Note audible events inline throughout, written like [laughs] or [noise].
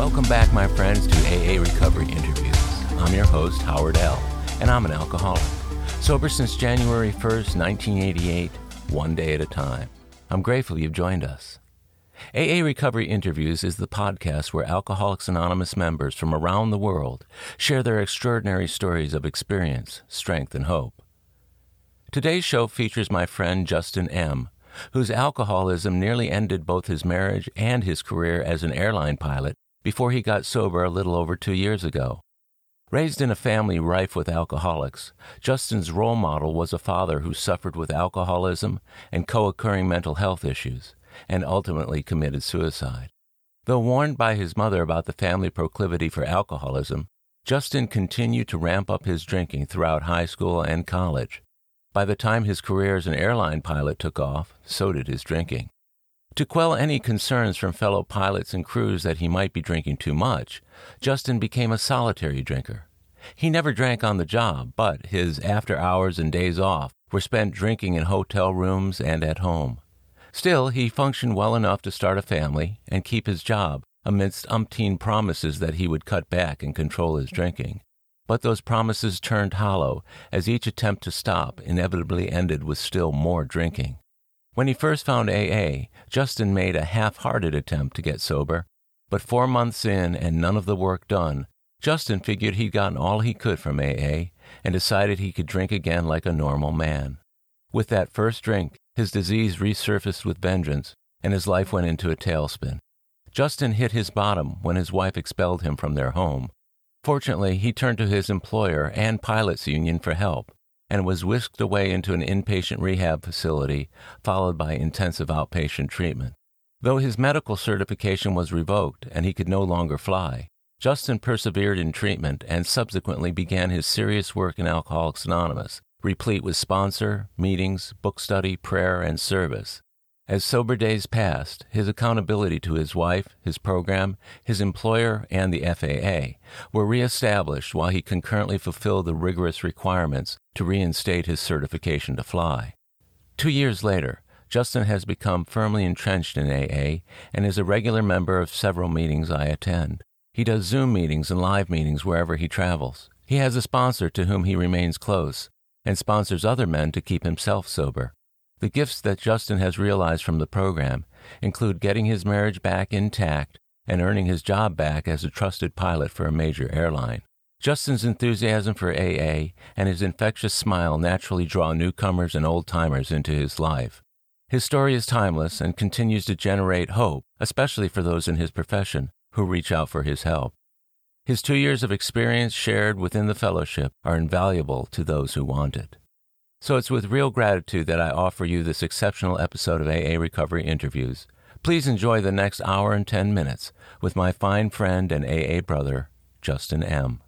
Welcome back, my friends, to AA Recovery Interviews. I'm your host, Howard L., and I'm an alcoholic. Sober since January 1st, 1988, one day at a time. I'm grateful you've joined us. AA Recovery Interviews is the podcast where Alcoholics Anonymous members from around the world share their extraordinary stories of experience, strength, and hope. Today's show features my friend Justin M., whose alcoholism nearly ended both his marriage and his career as an airline pilot before he got sober a little over two years ago. Raised in a family rife with alcoholics, Justin's role model was a father who suffered with alcoholism and co occurring mental health issues and ultimately committed suicide. Though warned by his mother about the family proclivity for alcoholism, Justin continued to ramp up his drinking throughout high school and college. By the time his career as an airline pilot took off, so did his drinking. To quell any concerns from fellow pilots and crews that he might be drinking too much, Justin became a solitary drinker. He never drank on the job, but his after hours and days off were spent drinking in hotel rooms and at home. Still, he functioned well enough to start a family and keep his job amidst umpteen promises that he would cut back and control his drinking. But those promises turned hollow as each attempt to stop inevitably ended with still more drinking. When he first found AA, Justin made a half hearted attempt to get sober, but four months in and none of the work done, Justin figured he'd gotten all he could from AA and decided he could drink again like a normal man. With that first drink, his disease resurfaced with vengeance, and his life went into a tailspin. Justin hit his bottom when his wife expelled him from their home, Fortunately, he turned to his employer and pilots union for help and was whisked away into an inpatient rehab facility, followed by intensive outpatient treatment. Though his medical certification was revoked and he could no longer fly, Justin persevered in treatment and subsequently began his serious work in Alcoholics Anonymous, replete with sponsor, meetings, book study, prayer, and service. As sober days passed, his accountability to his wife, his program, his employer, and the FAA were reestablished while he concurrently fulfilled the rigorous requirements to reinstate his certification to fly. Two years later, Justin has become firmly entrenched in AA and is a regular member of several meetings I attend. He does Zoom meetings and live meetings wherever he travels. He has a sponsor to whom he remains close and sponsors other men to keep himself sober. The gifts that Justin has realized from the program include getting his marriage back intact and earning his job back as a trusted pilot for a major airline. Justin's enthusiasm for AA and his infectious smile naturally draw newcomers and old timers into his life. His story is timeless and continues to generate hope, especially for those in his profession who reach out for his help. His two years of experience shared within the fellowship are invaluable to those who want it. So it's with real gratitude that I offer you this exceptional episode of AA Recovery Interviews. Please enjoy the next hour and 10 minutes with my fine friend and AA brother, Justin M.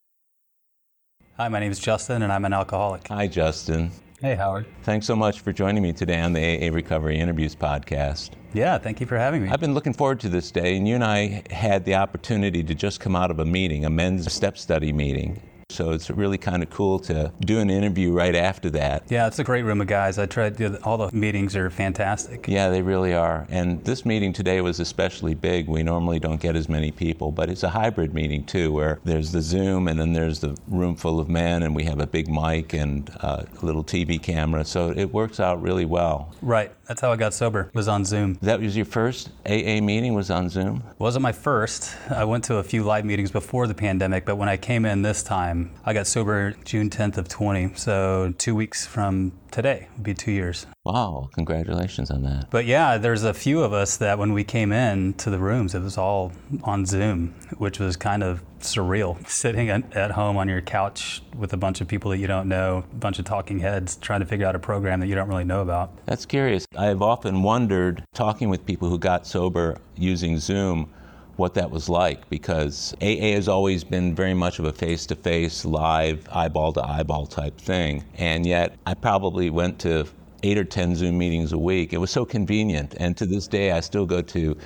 Hi, my name is Justin, and I'm an alcoholic. Hi, Justin. Hey, Howard. Thanks so much for joining me today on the AA Recovery Interviews podcast. Yeah, thank you for having me. I've been looking forward to this day, and you and I had the opportunity to just come out of a meeting, a men's step study meeting. So it's really kind of cool to do an interview right after that. Yeah, it's a great room of guys. I tried all the meetings are fantastic. Yeah, they really are. And this meeting today was especially big. We normally don't get as many people, but it's a hybrid meeting too, where there's the Zoom and then there's the room full of men, and we have a big mic and uh, a little TV camera. So it works out really well. Right. That's how I got sober. Was on Zoom. That was your first AA meeting. Was on Zoom. Wasn't my first. I went to a few live meetings before the pandemic, but when I came in this time, I got sober June 10th of 20. So two weeks from today would be two years. Wow, congratulations on that. But yeah, there's a few of us that when we came in to the rooms, it was all on Zoom, which was kind of surreal. [laughs] Sitting at home on your couch with a bunch of people that you don't know, a bunch of talking heads trying to figure out a program that you don't really know about. That's curious. I've often wondered, talking with people who got sober using Zoom, what that was like because AA has always been very much of a face to face, live, eyeball to eyeball type thing. And yet, I probably went to eight or 10 Zoom meetings a week. It was so convenient. And to this day, I still go to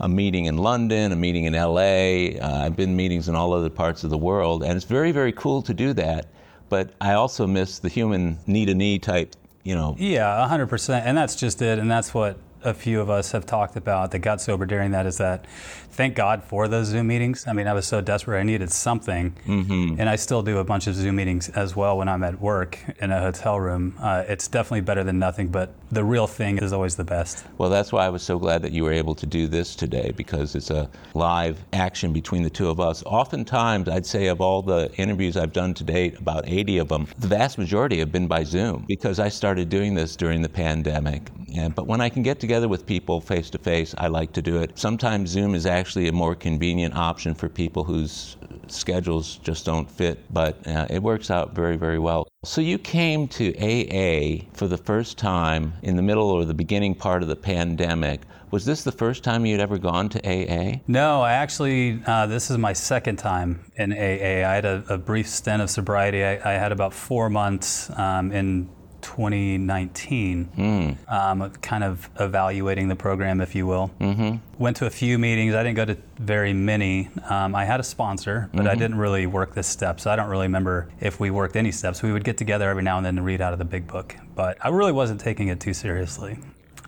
a meeting in London, a meeting in LA. Uh, I've been meetings in all other parts of the world. And it's very, very cool to do that. But I also miss the human knee to knee type, you know. Yeah, 100%. And that's just it. And that's what a few of us have talked about that got sober during that is that thank God for those Zoom meetings. I mean, I was so desperate, I needed something. Mm-hmm. And I still do a bunch of Zoom meetings as well when I'm at work in a hotel room. Uh, it's definitely better than nothing, but the real thing is always the best. Well, that's why I was so glad that you were able to do this today because it's a live action between the two of us. Oftentimes, I'd say of all the interviews I've done to date, about 80 of them, the vast majority have been by Zoom because I started doing this during the pandemic. And, but when I can get together with people face to face, I like to do it. Sometimes Zoom is actually a more convenient option for people whose schedules just don't fit, but uh, it works out very, very well. So you came to AA for the first time in the middle or the beginning part of the pandemic. Was this the first time you'd ever gone to AA? No, I actually, uh, this is my second time in AA. I had a, a brief stint of sobriety. I, I had about four months um, in 2019, mm. um, kind of evaluating the program, if you will. Mm-hmm. Went to a few meetings. I didn't go to very many. Um, I had a sponsor, but mm-hmm. I didn't really work this step, so I don't really remember if we worked any steps. We would get together every now and then to read out of the big book, but I really wasn't taking it too seriously.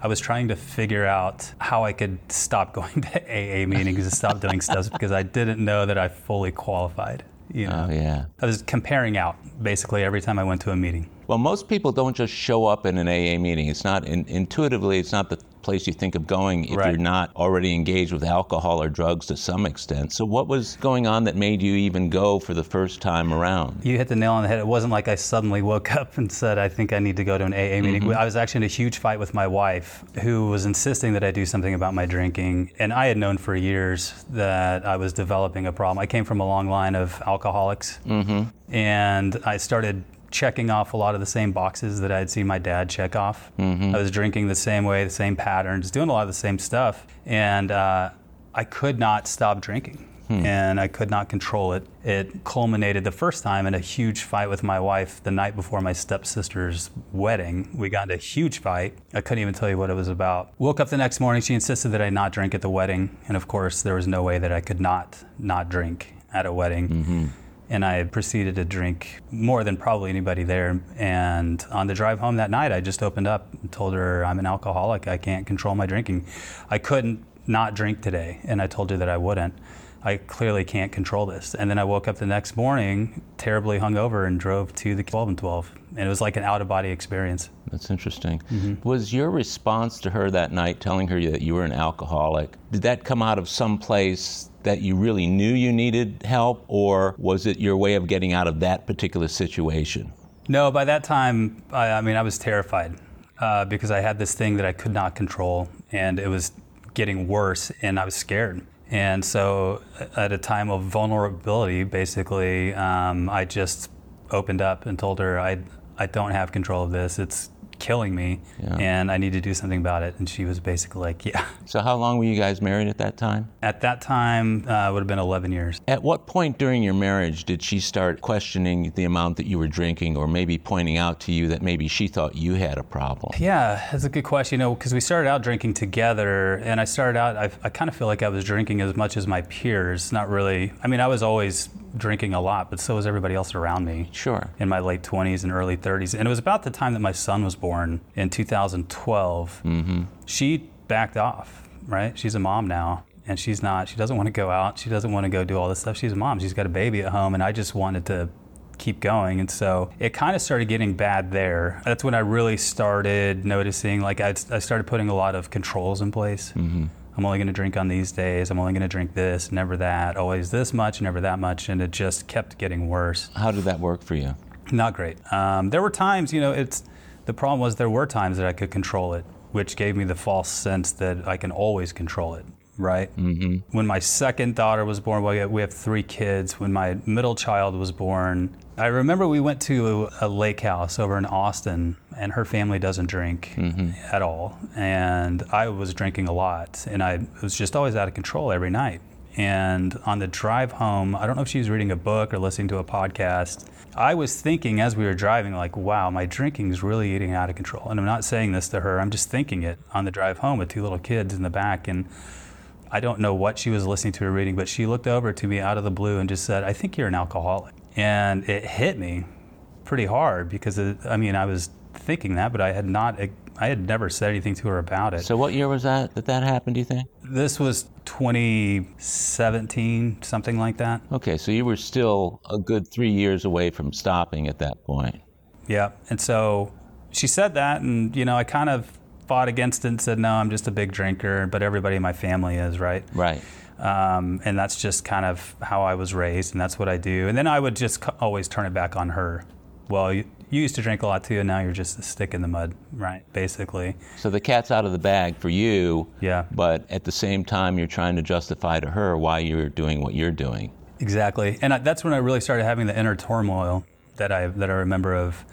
I was trying to figure out how I could stop [laughs] going to AA meetings and stop doing steps [laughs] because I didn't know that I fully qualified. You know? Oh, yeah. I was comparing out basically every time I went to a meeting. Well, most people don't just show up in an AA meeting. It's not in, intuitively. It's not the place you think of going if right. you're not already engaged with alcohol or drugs to some extent. So, what was going on that made you even go for the first time around? You hit the nail on the head. It wasn't like I suddenly woke [laughs] up and said, I think I need to go to an AA meeting. Mm-hmm. I was actually in a huge fight with my wife, who was insisting that I do something about my drinking. And I had known for years that I was developing a problem. I came from a long line of alcoholics, mm-hmm. and I started checking off a lot of the same boxes that I'd seen my dad check off. Mm-hmm. I was drinking the same way, the same patterns, doing a lot of the same stuff, and uh, I could not stop drinking. Hmm. And I could not control it. It culminated the first time in a huge fight with my wife the night before my stepsister's wedding. We got into a huge fight. I couldn't even tell you what it was about. Woke up the next morning. She insisted that I not drink at the wedding, and of course, there was no way that I could not not drink at a wedding. Mm-hmm and I proceeded to drink more than probably anybody there. And on the drive home that night, I just opened up and told her I'm an alcoholic. I can't control my drinking. I couldn't not drink today, and I told her that I wouldn't. I clearly can't control this. And then I woke up the next morning terribly hungover and drove to the 12 and 12. And it was like an out of body experience. That's interesting. Mm-hmm. Was your response to her that night telling her that you were an alcoholic, did that come out of some place that you really knew you needed help, or was it your way of getting out of that particular situation? No, by that time, I, I mean, I was terrified uh, because I had this thing that I could not control, and it was getting worse, and I was scared. And so, at a time of vulnerability, basically, um, I just opened up and told her, I, I don't have control of this. It's killing me yeah. and I need to do something about it. And she was basically like, yeah. So, how long were you guys married at that time? At that time, uh, would have been 11 years. At what point during your marriage did she start questioning the amount that you were drinking or maybe pointing out to you that maybe she thought you had a problem? Yeah, that's a good question. You know, because we started out drinking together and I started out, I, I kind of feel like I was drinking as much as my peers. Not really. I mean, I was always drinking a lot, but so was everybody else around me. Sure. In my late 20s and early 30s. And it was about the time that my son was born in 2012. Mm-hmm. She backed off, right? She's a mom now. And she's not, she doesn't want to go out. She doesn't want to go do all this stuff. She's a mom. She's got a baby at home. And I just wanted to keep going. And so it kind of started getting bad there. That's when I really started noticing, like, I, I started putting a lot of controls in place. Mm-hmm I'm only going to drink on these days. I'm only going to drink this, never that. Always this much, never that much, and it just kept getting worse. How did that work for you? Not great. Um, there were times, you know, it's the problem was there were times that I could control it, which gave me the false sense that I can always control it. Right. Mm-hmm. When my second daughter was born, well, we have three kids. When my middle child was born, I remember we went to a lake house over in Austin, and her family doesn't drink mm-hmm. at all. And I was drinking a lot, and I was just always out of control every night. And on the drive home, I don't know if she was reading a book or listening to a podcast. I was thinking as we were driving, like, wow, my drinking is really getting out of control. And I'm not saying this to her, I'm just thinking it on the drive home with two little kids in the back. And I don't know what she was listening to or reading, but she looked over to me out of the blue and just said, I think you're an alcoholic. And it hit me pretty hard because, it, I mean, I was thinking that, but I had not, I had never said anything to her about it. So what year was that that that happened? Do you think? This was 2017, something like that. Okay, so you were still a good three years away from stopping at that point. Yeah. And so she said that, and, you know, I kind of fought against it and said, no, I'm just a big drinker, but everybody in my family is, right? Right. Um, and that's just kind of how I was raised, and that's what I do. And then I would just c- always turn it back on her. Well, you, you used to drink a lot too, and now you're just a stick in the mud, right? Basically. So the cat's out of the bag for you. Yeah. But at the same time, you're trying to justify to her why you're doing what you're doing. Exactly, and I, that's when I really started having the inner turmoil that I that I remember of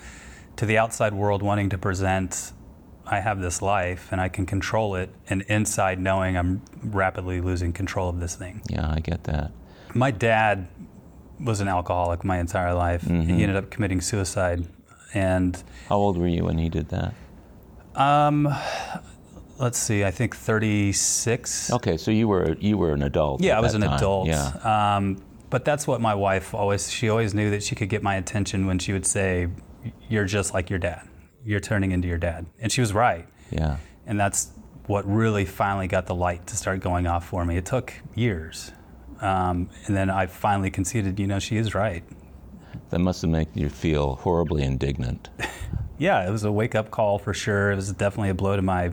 to the outside world wanting to present. I have this life and I can control it, and inside knowing I'm rapidly losing control of this thing. Yeah, I get that. My dad was an alcoholic my entire life. He mm-hmm. ended up committing suicide, and How old were you when he did that? um, let's see, I think 36. Okay, so you were you were an adult. Yeah, I was an time. adult. Yeah. Um, but that's what my wife always, she always knew that she could get my attention when she would say, You're just like your dad. You're turning into your dad. And she was right. Yeah. And that's what really finally got the light to start going off for me. It took years. Um, and then I finally conceded, you know, she is right. That must have made you feel horribly indignant. [laughs] Yeah, it was a wake up call for sure. It was definitely a blow to my,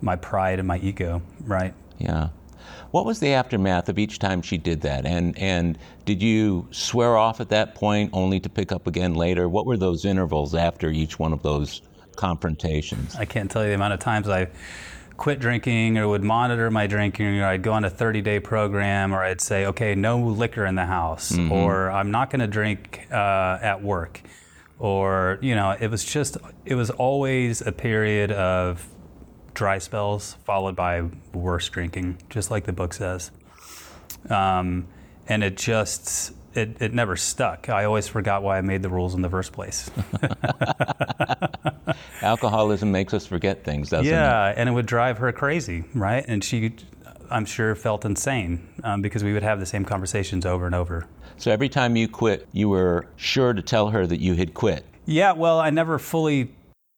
my pride and my ego, right? Yeah. What was the aftermath of each time she did that? And and did you swear off at that point only to pick up again later? What were those intervals after each one of those confrontations? I can't tell you the amount of times I quit drinking or would monitor my drinking or I'd go on a 30 day program or I'd say, okay, no liquor in the house or I'm not going to drink uh, at work. Or, you know, it was just, it was always a period of dry spells followed by worse drinking, just like the book says. Um, and it just, it, it never stuck. I always forgot why I made the rules in the first place. [laughs] Alcoholism makes us forget things, doesn't it? Yeah, and it would drive her crazy, right? And she, I'm sure, felt insane um, because we would have the same conversations over and over. So every time you quit, you were sure to tell her that you had quit. Yeah, well, I never fully,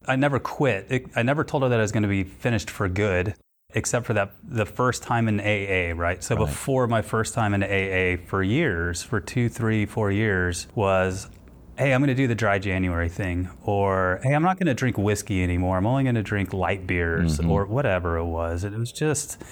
I never quit. It, I never told her that I was going to be finished for good, except for that the first time in AA, right? So before my first time in AA for years, for two, three, four years, was hey, I'm going to do the dry January thing, or hey, I'm not going to drink whiskey anymore. I'm only going to drink light beers, mm-hmm. or whatever it was. It was just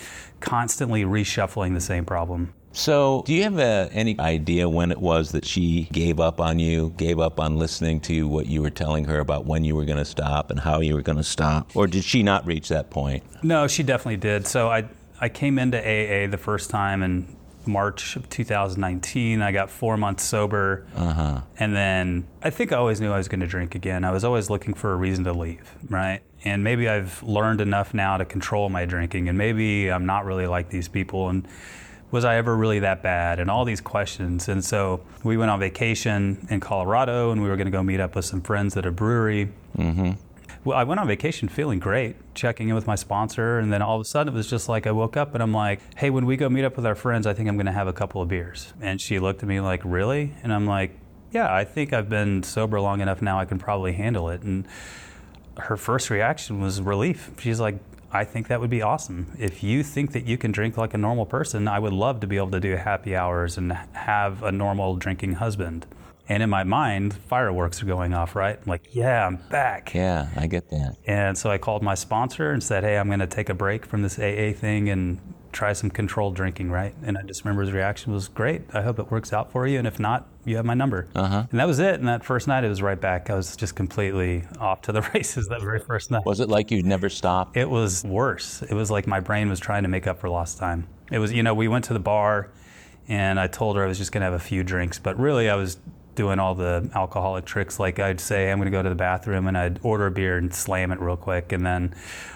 constantly reshuffling the same problem. So, do you have uh any idea when it was that she gave up on you, gave up on listening to what you were telling her about when you were going to stop and how you were going to stop? Or did she not reach that point? No, she definitely did. So I I came into AA the first time in March of 2019. I got four months sober, Uh-huh. and then I think I always knew I was going to drink again. I was always looking for a reason to leave, right? And maybe I've learned enough now to control my drinking, and maybe I'm not really like these people. And was I ever really that bad? And all these questions. And so we went on vacation in Colorado, and we were going to go meet up with some friends at a brewery. Mm-hmm. Well, I went on vacation feeling great, checking in with my sponsor, and then all of a sudden it was just like I woke up and I'm like, "Hey, when we go meet up with our friends, I think I'm going to have a couple of beers." And she looked at me like, "Really?" And I'm like, "Yeah, I think I've been sober long enough now. I can probably handle it." And her first reaction was relief. She's like, "I think that would be awesome. If you think that you can drink like a normal person, I would love to be able to do happy hours and have a normal drinking husband." And in my mind, fireworks are going off, right? I'm like, yeah, I'm back. Yeah, I get that. And so I called my sponsor and said, hey, I'm going to take a break from this AA thing and try some controlled drinking, right? And I just remember his reaction was great. I hope it works out for you. And if not, you have my number. Uh-huh. And that was it. And that first night, it was right back. I was just completely off to the [laughs] races that very first night. Was it like you'd never stop? It was worse. It was like my brain was trying to make up for lost time. It was, you know, we went to the bar and I told her I was just going to have a few drinks, but really I was doing all the alcoholic tricks. Like I'd say, I'm going to go to the bathroom and I'd order a beer and slam it real quick. And then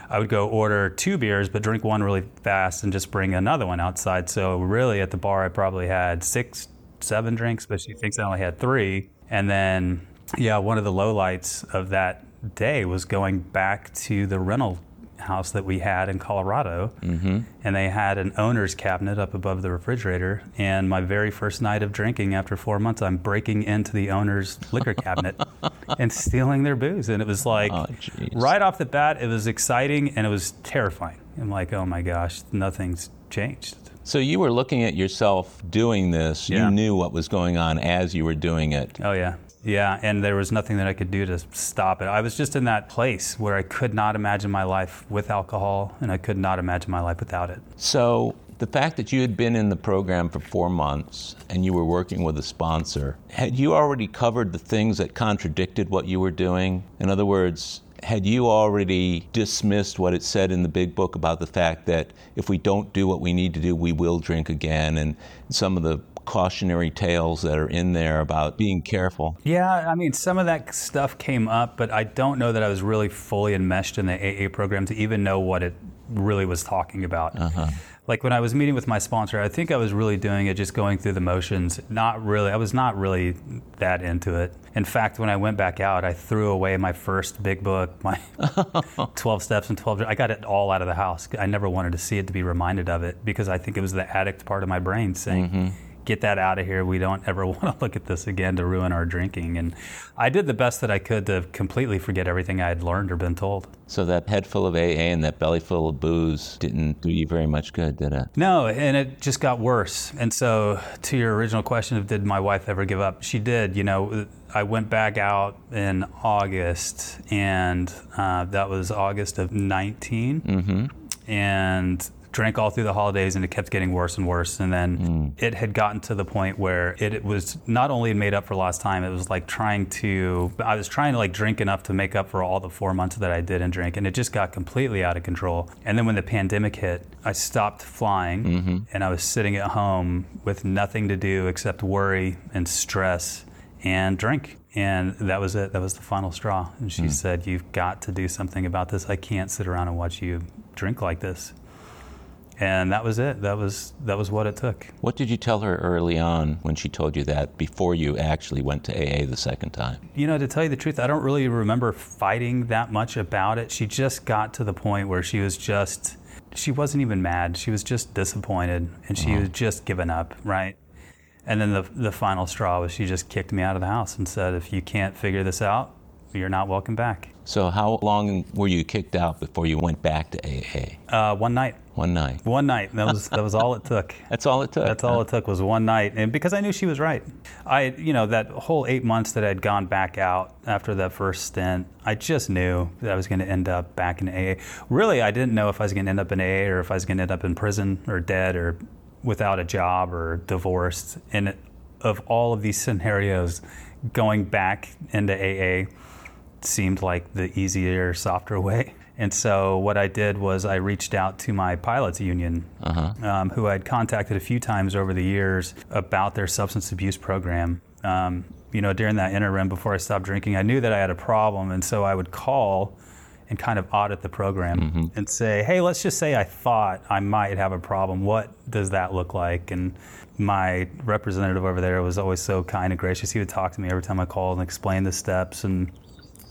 I would go order two beers, but drink one really fast and just bring another one outside. So really at the bar, I probably had six, seven drinks, but she thinks I only had three. And then, yeah, one of the lowlights of that day was going back to the rental house that we had in Colorado, Mm-hmm. and they had an owner's cabinet up above the refrigerator. And my very first night of drinking after four months, I'm breaking into the owner's liquor [laughs] cabinet and stealing their booze. And it was like, Oh, right off the bat, it was exciting and it was terrifying. I'm like, oh my gosh, nothing's changed. So you were looking at yourself doing this. Yeah. You knew what was going on as you were doing it. Oh yeah. Yeah, and there was nothing that I could do to stop it. I was just in that place where I could not imagine my life with alcohol and I could not imagine my life without it. So the fact that you had been in the program for four months and you were working with a sponsor, had you already covered the things that contradicted what you were doing? In other words, had you already dismissed what it said in the big book about the fact that if we don't do what we need to do, we will drink again, and some of the cautionary tales that are in there about being careful? Yeah, I mean, some of that stuff came up, but I don't know that I was really fully enmeshed in the AA program to even know what it really was talking about. Uh-huh. Like when I was meeting with my sponsor, I think I was really doing it just going through the motions. Not really, I was not really that into it. In fact, when I went back out, I threw away my first big book, my [laughs] 12 steps and 12. I got it all out of the house. I never wanted to see it to be reminded of it because I think it was the addict part of my brain saying, mm-hmm. Get that out of here. We don't ever [laughs] want to look at this again to ruin our drinking. And I did the best that I could to completely forget everything I had learned or been told. So that head full of AA and that belly full of booze didn't do you very much good, did it? No, and it just got worse. And so, to your original question of did my wife ever give up? She did. You know, I went back out in August, and uh, that was August of 19. Mm-hmm. And drank all through the holidays and it kept getting worse and worse. And then mm. it had gotten to the point where it, it was not only made up for lost time it was like trying to i was trying to like drink enough to make up for all the four months that i didn't drink and it just got completely out of control. And then when the pandemic hit i stopped flying mm-hmm. and i was sitting at home with nothing to do except worry and stress and drink. And that was it. That was the final straw. And she hmm. said you've got to do something about this. I can't sit around and watch you drink like this and that was it. That was that was what it took. What did you tell her early on when she told you that before you actually went to AA the second time? You know, to tell you the truth, I don't really remember fighting that much about it. She just got to the point where she was just she wasn't even mad. She was just disappointed and she uh-huh. was just given up, right? And then the the final straw was she just kicked me out of the house and said, "If you can't figure this out, you're not welcome back." So how long were you kicked out before you went back to AA? Uh, one night, One night. one night. That was that was all it took. [laughs] That's all it took. That's all it took was one night, and because I knew she was right, I, you know, that whole eight months that I'd gone back out after that first stint, I just knew that I was going to end up back in AA. Really, I didn't know if I was going to end up in AA or if I was going to end up in prison or dead or without a job or divorced. And of all of these scenarios, going back into AA seemed like the easier, softer way. And so what I did was I reached out to my pilots union, um, who I'd contacted a few times over the years about their substance abuse program. Um, you know, during that interim before I stopped drinking, I knew that I had a problem, and so I would call and kind of audit the program and say, "Hey, let's just say I thought I might have a problem. What does that look like?" And my representative over there was always so kind and gracious. He would talk to me every time I called and explain the steps and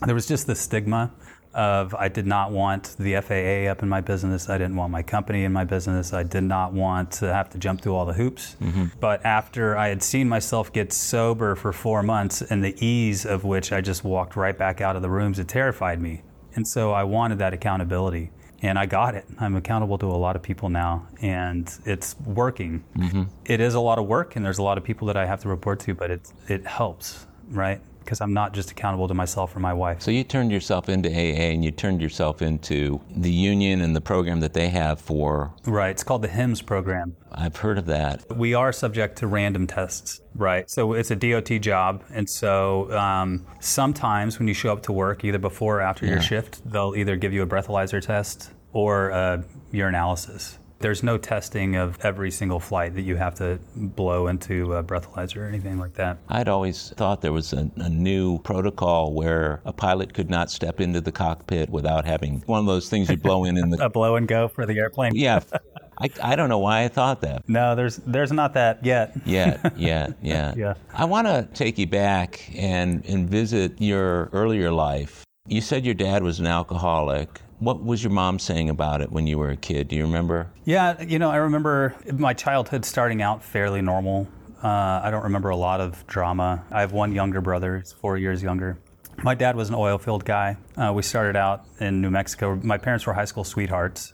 there was just the stigma of I did not want the FAA up in my business. I didn't want my company in my business. I did not want to have to jump through all the hoops. Mm-hmm. But after I had seen myself get sober for four months and the ease of which I just walked right back out of the rooms, it terrified me. And so I wanted that accountability. And I got it. I'm accountable to a lot of people now, and it's working. Mm-hmm. It is a lot of work, and there's a lot of people that I have to report to, but it, it helps, right? Because I'm not just accountable to myself or my wife. So you turned yourself into AA and you turned yourself into the union and the program that they have for, Right. It's called the HIMS program. I've heard of that. We are subject to random tests. Right. So it's a DOT job. And so um, sometimes when you show up to work, either before or after your shift, they'll either give you a breathalyzer test or a urinalysis. There's no testing of every single flight that you have to blow into a breathalyzer or anything like that. I'd always thought there was a, a new protocol where a pilot could not step into the cockpit without having one of those things you blow in in the. [laughs] A blow and go for the airplane? Yeah. [laughs] I, I don't know why I thought that. No, there's there's not that yet. yet, yet, [laughs] yeah. Yeah. I want to take you back and, and visit your earlier life. You said your dad was an alcoholic. What was your mom saying about it when you were a kid? Do you remember? Yeah, you know, I remember my childhood starting out fairly normal. Uh, I don't remember a lot of drama. I have one younger brother, he's four years younger. My dad was an oil field guy. Uh, we started out in New Mexico. My parents were high school sweethearts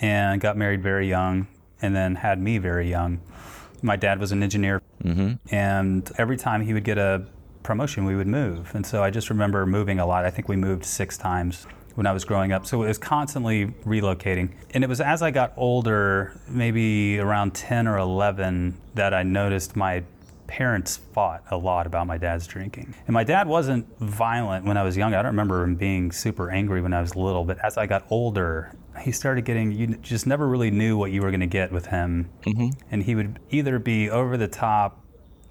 and got married very young and then had me very young. My dad was an engineer, mm-hmm. and every time he would get a promotion, we would move. And so I just remember moving a lot. I think we moved six times when I was growing up. So it was constantly relocating. And it was as I got older, maybe around 10 or 11, that I noticed my parents fought a lot about my dad's drinking. And my dad wasn't violent when I was young. I don't remember him being super angry when I was little, but as I got older, he started getting, you just never really knew what you were going to get with him. Mm-hmm. And he would either be over the top,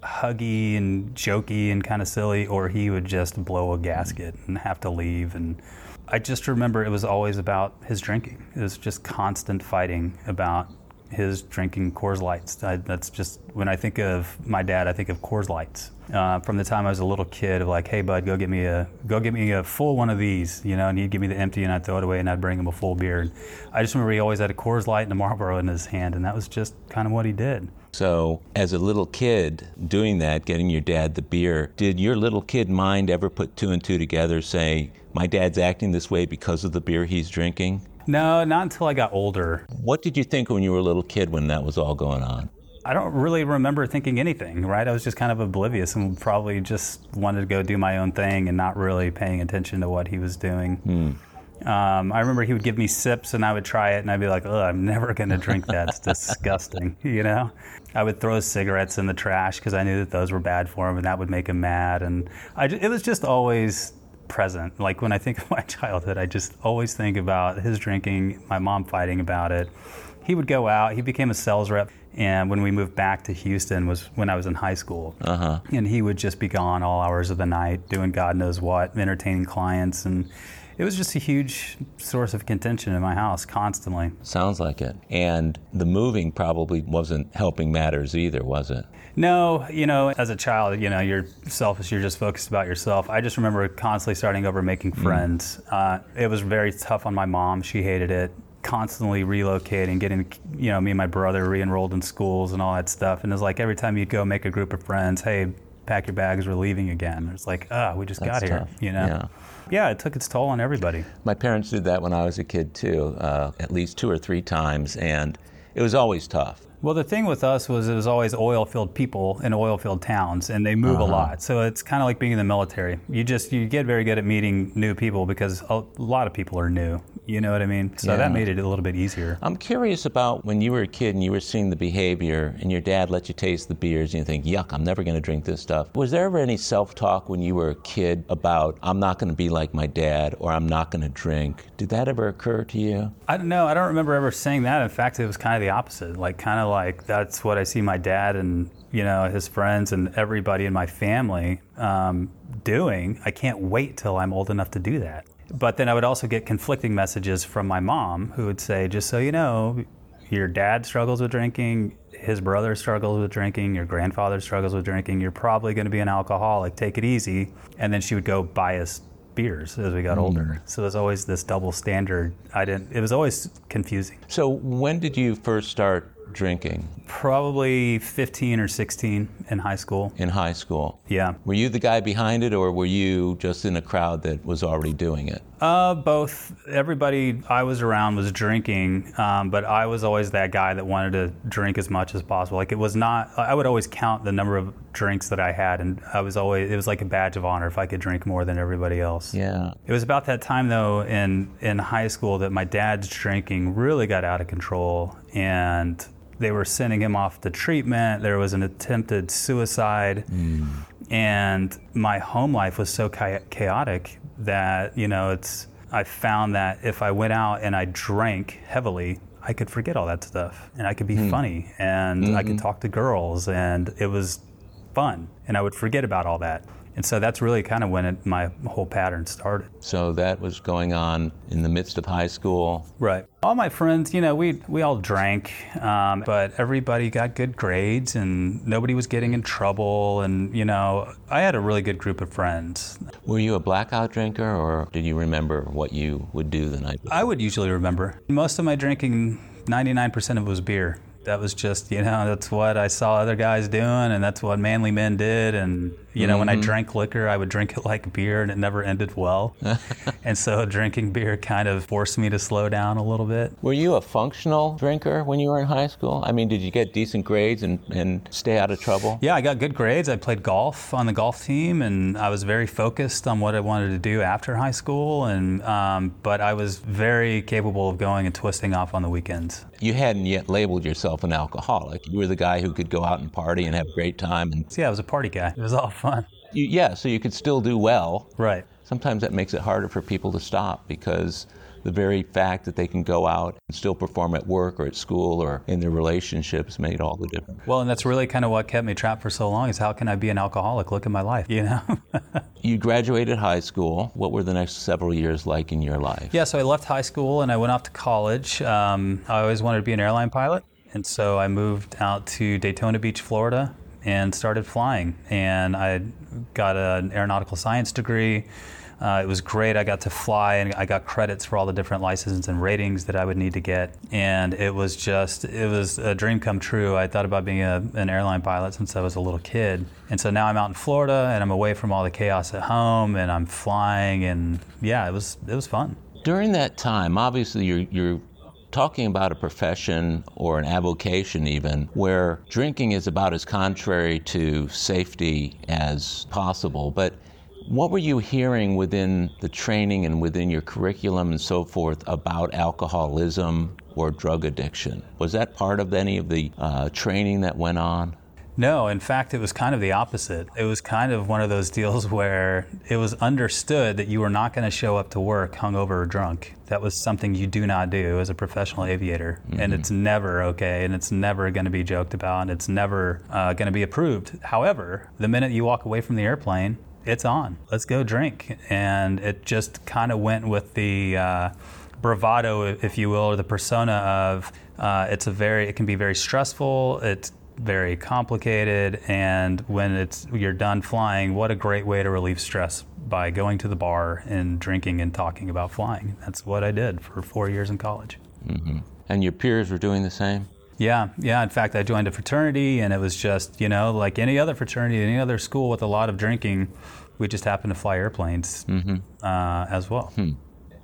huggy and jokey and kind of silly, or he would just blow a gasket and have to leave. And I just remember it was always about his drinking. It was just constant fighting about his drinking Coors Lights. I, that's just when I think of my dad, I think of Coors Lights. Uh, from the time I was a little kid, of like, hey bud, go get me a go get me a full one of these, you know, and he'd give me the empty, and I'd throw it away, and I'd bring him a full beer. And I just remember he always had a Coors Light and a Marlboro in his hand, and that was just kind of what he did. So, as a little kid doing that, getting your dad the beer, did your little kid mind ever put two and two together, say, my dad's acting this way because of the beer he's drinking? No, not until I got older. What did you think when you were a little kid when that was all going on? I don't really remember thinking anything, right? I was just kind of oblivious and probably just wanted to go do my own thing and not really paying attention to what he was doing. Hmm. Um, I remember he would give me sips and I would try it and I'd be like, oh, I'm never going to drink that. It's [laughs] disgusting, you know? I would throw cigarettes in the trash because I knew that those were bad for him and that would make him mad. And I, it was just always present. Like when I think [laughs] of my childhood, I just always think about his drinking, my mom fighting about it. He would go out. He became a sales rep, and when we moved back to Houston was when I was in high school. Uh-huh. And he would just be gone all hours of the night, doing God knows what, entertaining clients, and it was just a huge source of contention in my house constantly. Sounds like it. And the moving probably wasn't helping matters either, was it? No, you know, as a child, you know, you're selfish, you're just focused about yourself. I just remember constantly starting over making mm. friends. Uh, it was very tough on my mom. She hated it. Constantly relocating, getting, you know, me and my brother re enrolled in schools and all that stuff. And it was like every time you'd go make a group of friends, hey, pack your bags, we're leaving again. It's like, ah, oh, we just That's got tough. here, you know? Yeah. Yeah, it took its toll on everybody. My parents did that when I was a kid too, uh, at least two or three times, and it was always tough. Well, the thing with us was it was always oil field people in oil field towns, and they move uh-huh. a lot. So it's kind of like being in the military. You just you get very good at meeting new people because a lot of people are new. You know what I mean? So yeah. that made it a little bit easier. I'm curious about when you were a kid and you were seeing the behavior, and your dad let you taste the beers, and you think, "Yuck, I'm never going to drink this stuff." Was there ever any self talk when you were a kid about, "I'm not going to be like my dad," or "I'm not going to drink"? Did that ever occur to you? I don't know. I don't remember ever saying that. In fact, it was kind of the opposite. Like kind of of like that's what I see my dad and you know his friends and everybody in my family um, doing. I can't wait till I'm old enough to do that. But then I would also get conflicting messages from my mom who would say, just so you know, your dad struggles with drinking, his brother struggles with drinking, your grandfather struggles with drinking, you're probably going to be an alcoholic, take it easy. And then she would go buy us beers as we got mm. older. So there's always this double standard. I didn't, it was always confusing. So when did you first start drinking? Probably 15 or 16 in high school. In high school? Yeah. Were you the guy behind it, or were you just in a crowd that was already doing it? Uh, both. Everybody I was around was drinking, um, but I was always that guy that wanted to drink as much as possible. Like it was not. I would always count the number of drinks that I had, and I was always. It was like a badge of honor if I could drink more than everybody else. Yeah. It was about that time though in in high school that my dad's drinking really got out of control, and they were sending him off to treatment. There was an attempted suicide. Mm. And my home life was so chaotic that, you know, it's, I found that if I went out and I drank heavily, I could forget all that stuff and I could be mm. funny and mm-hmm. I could mm-hmm. talk to girls and it was fun and I would forget about all that. And so that's really kind of when it, my whole pattern started. So that was going on in the midst of high school. Right. All my friends, you know, we we all drank, um, but everybody got good grades, and nobody was getting in trouble. And you know, I had a really good group of friends. Were you a blackout drinker, or did you remember what you would do the night before? I would usually remember. Most of my drinking, 99% of it was beer that was just you know that's what I saw other guys doing, and that's what manly men did. And you know, mm-hmm. when I mm-hmm. drank liquor, I would drink it like beer, and it never ended well. [laughs] and so drinking beer kind of forced me to slow down a little bit. Were you a functional drinker when you were in high school? I mean, did you get decent grades and, and stay out of trouble? Yeah, I got good grades. I played golf on the golf team, and I was very focused on what I wanted to do after high school. And um, but I was very capable of going and twisting off on the weekends. You hadn't yet labeled yourself an alcoholic. You were the guy who could go out and party and have a great time. And yeah, I was a party guy. It was all fun. You, yeah, so you could still do well. Right. Sometimes that makes it harder for people to stop because the very fact that they can go out and still perform at work or at school or in their relationships made all the difference. Well, and that's really kind of what kept me trapped for so long is how can I be an alcoholic? Look at my life, you know? [laughs] you graduated high school. What were the next several years like in your life? Yeah, so I left high school and I went off to college. Um, I always wanted to be an airline pilot. And so I moved out to Daytona Beach, Florida, and started flying. And I got an aeronautical science degree. Uh, it was great. I got to fly and I got credits for all the different licenses and ratings that I would need to get. And it was just, it was a dream come true. I thought about being a, an airline pilot since I was a little kid. And so now I'm out in Florida and I'm away from all the chaos at home and I'm flying. And yeah, it was, it was fun. During that time, obviously you're, you're talking about a profession or an avocation, even, where drinking is about as contrary to safety as possible. But what were you hearing within the training and within your curriculum and so forth about alcoholism or drug addiction? Was that part of any of the uh, training that went on? No, in fact, it was kind of the opposite. It was kind of one of those deals [laughs] where it was understood that you were not going to show up to work hungover or drunk. That was something you do not do as a professional aviator. Mm-hmm. And it's never okay, and it's never going to be joked about, and it's never uh, going to be approved. However, the minute you walk away from the airplane, it's on. Let's go drink. And it just kind of went with the uh, bravado, if you will, or the persona of uh, it's a very, it can be very stressful. It's very complicated. And when it's you're done flying, what a great way to relieve stress by going to the bar and drinking and talking about flying. That's what I did for four years in college. Mm-hmm. And your peers were doing the same? Yeah, yeah. In fact, I joined a fraternity, and it was just, you know, like any other fraternity, any other school with a lot of drinking, we just happened to fly airplanes mm-hmm. uh, as well. Hmm.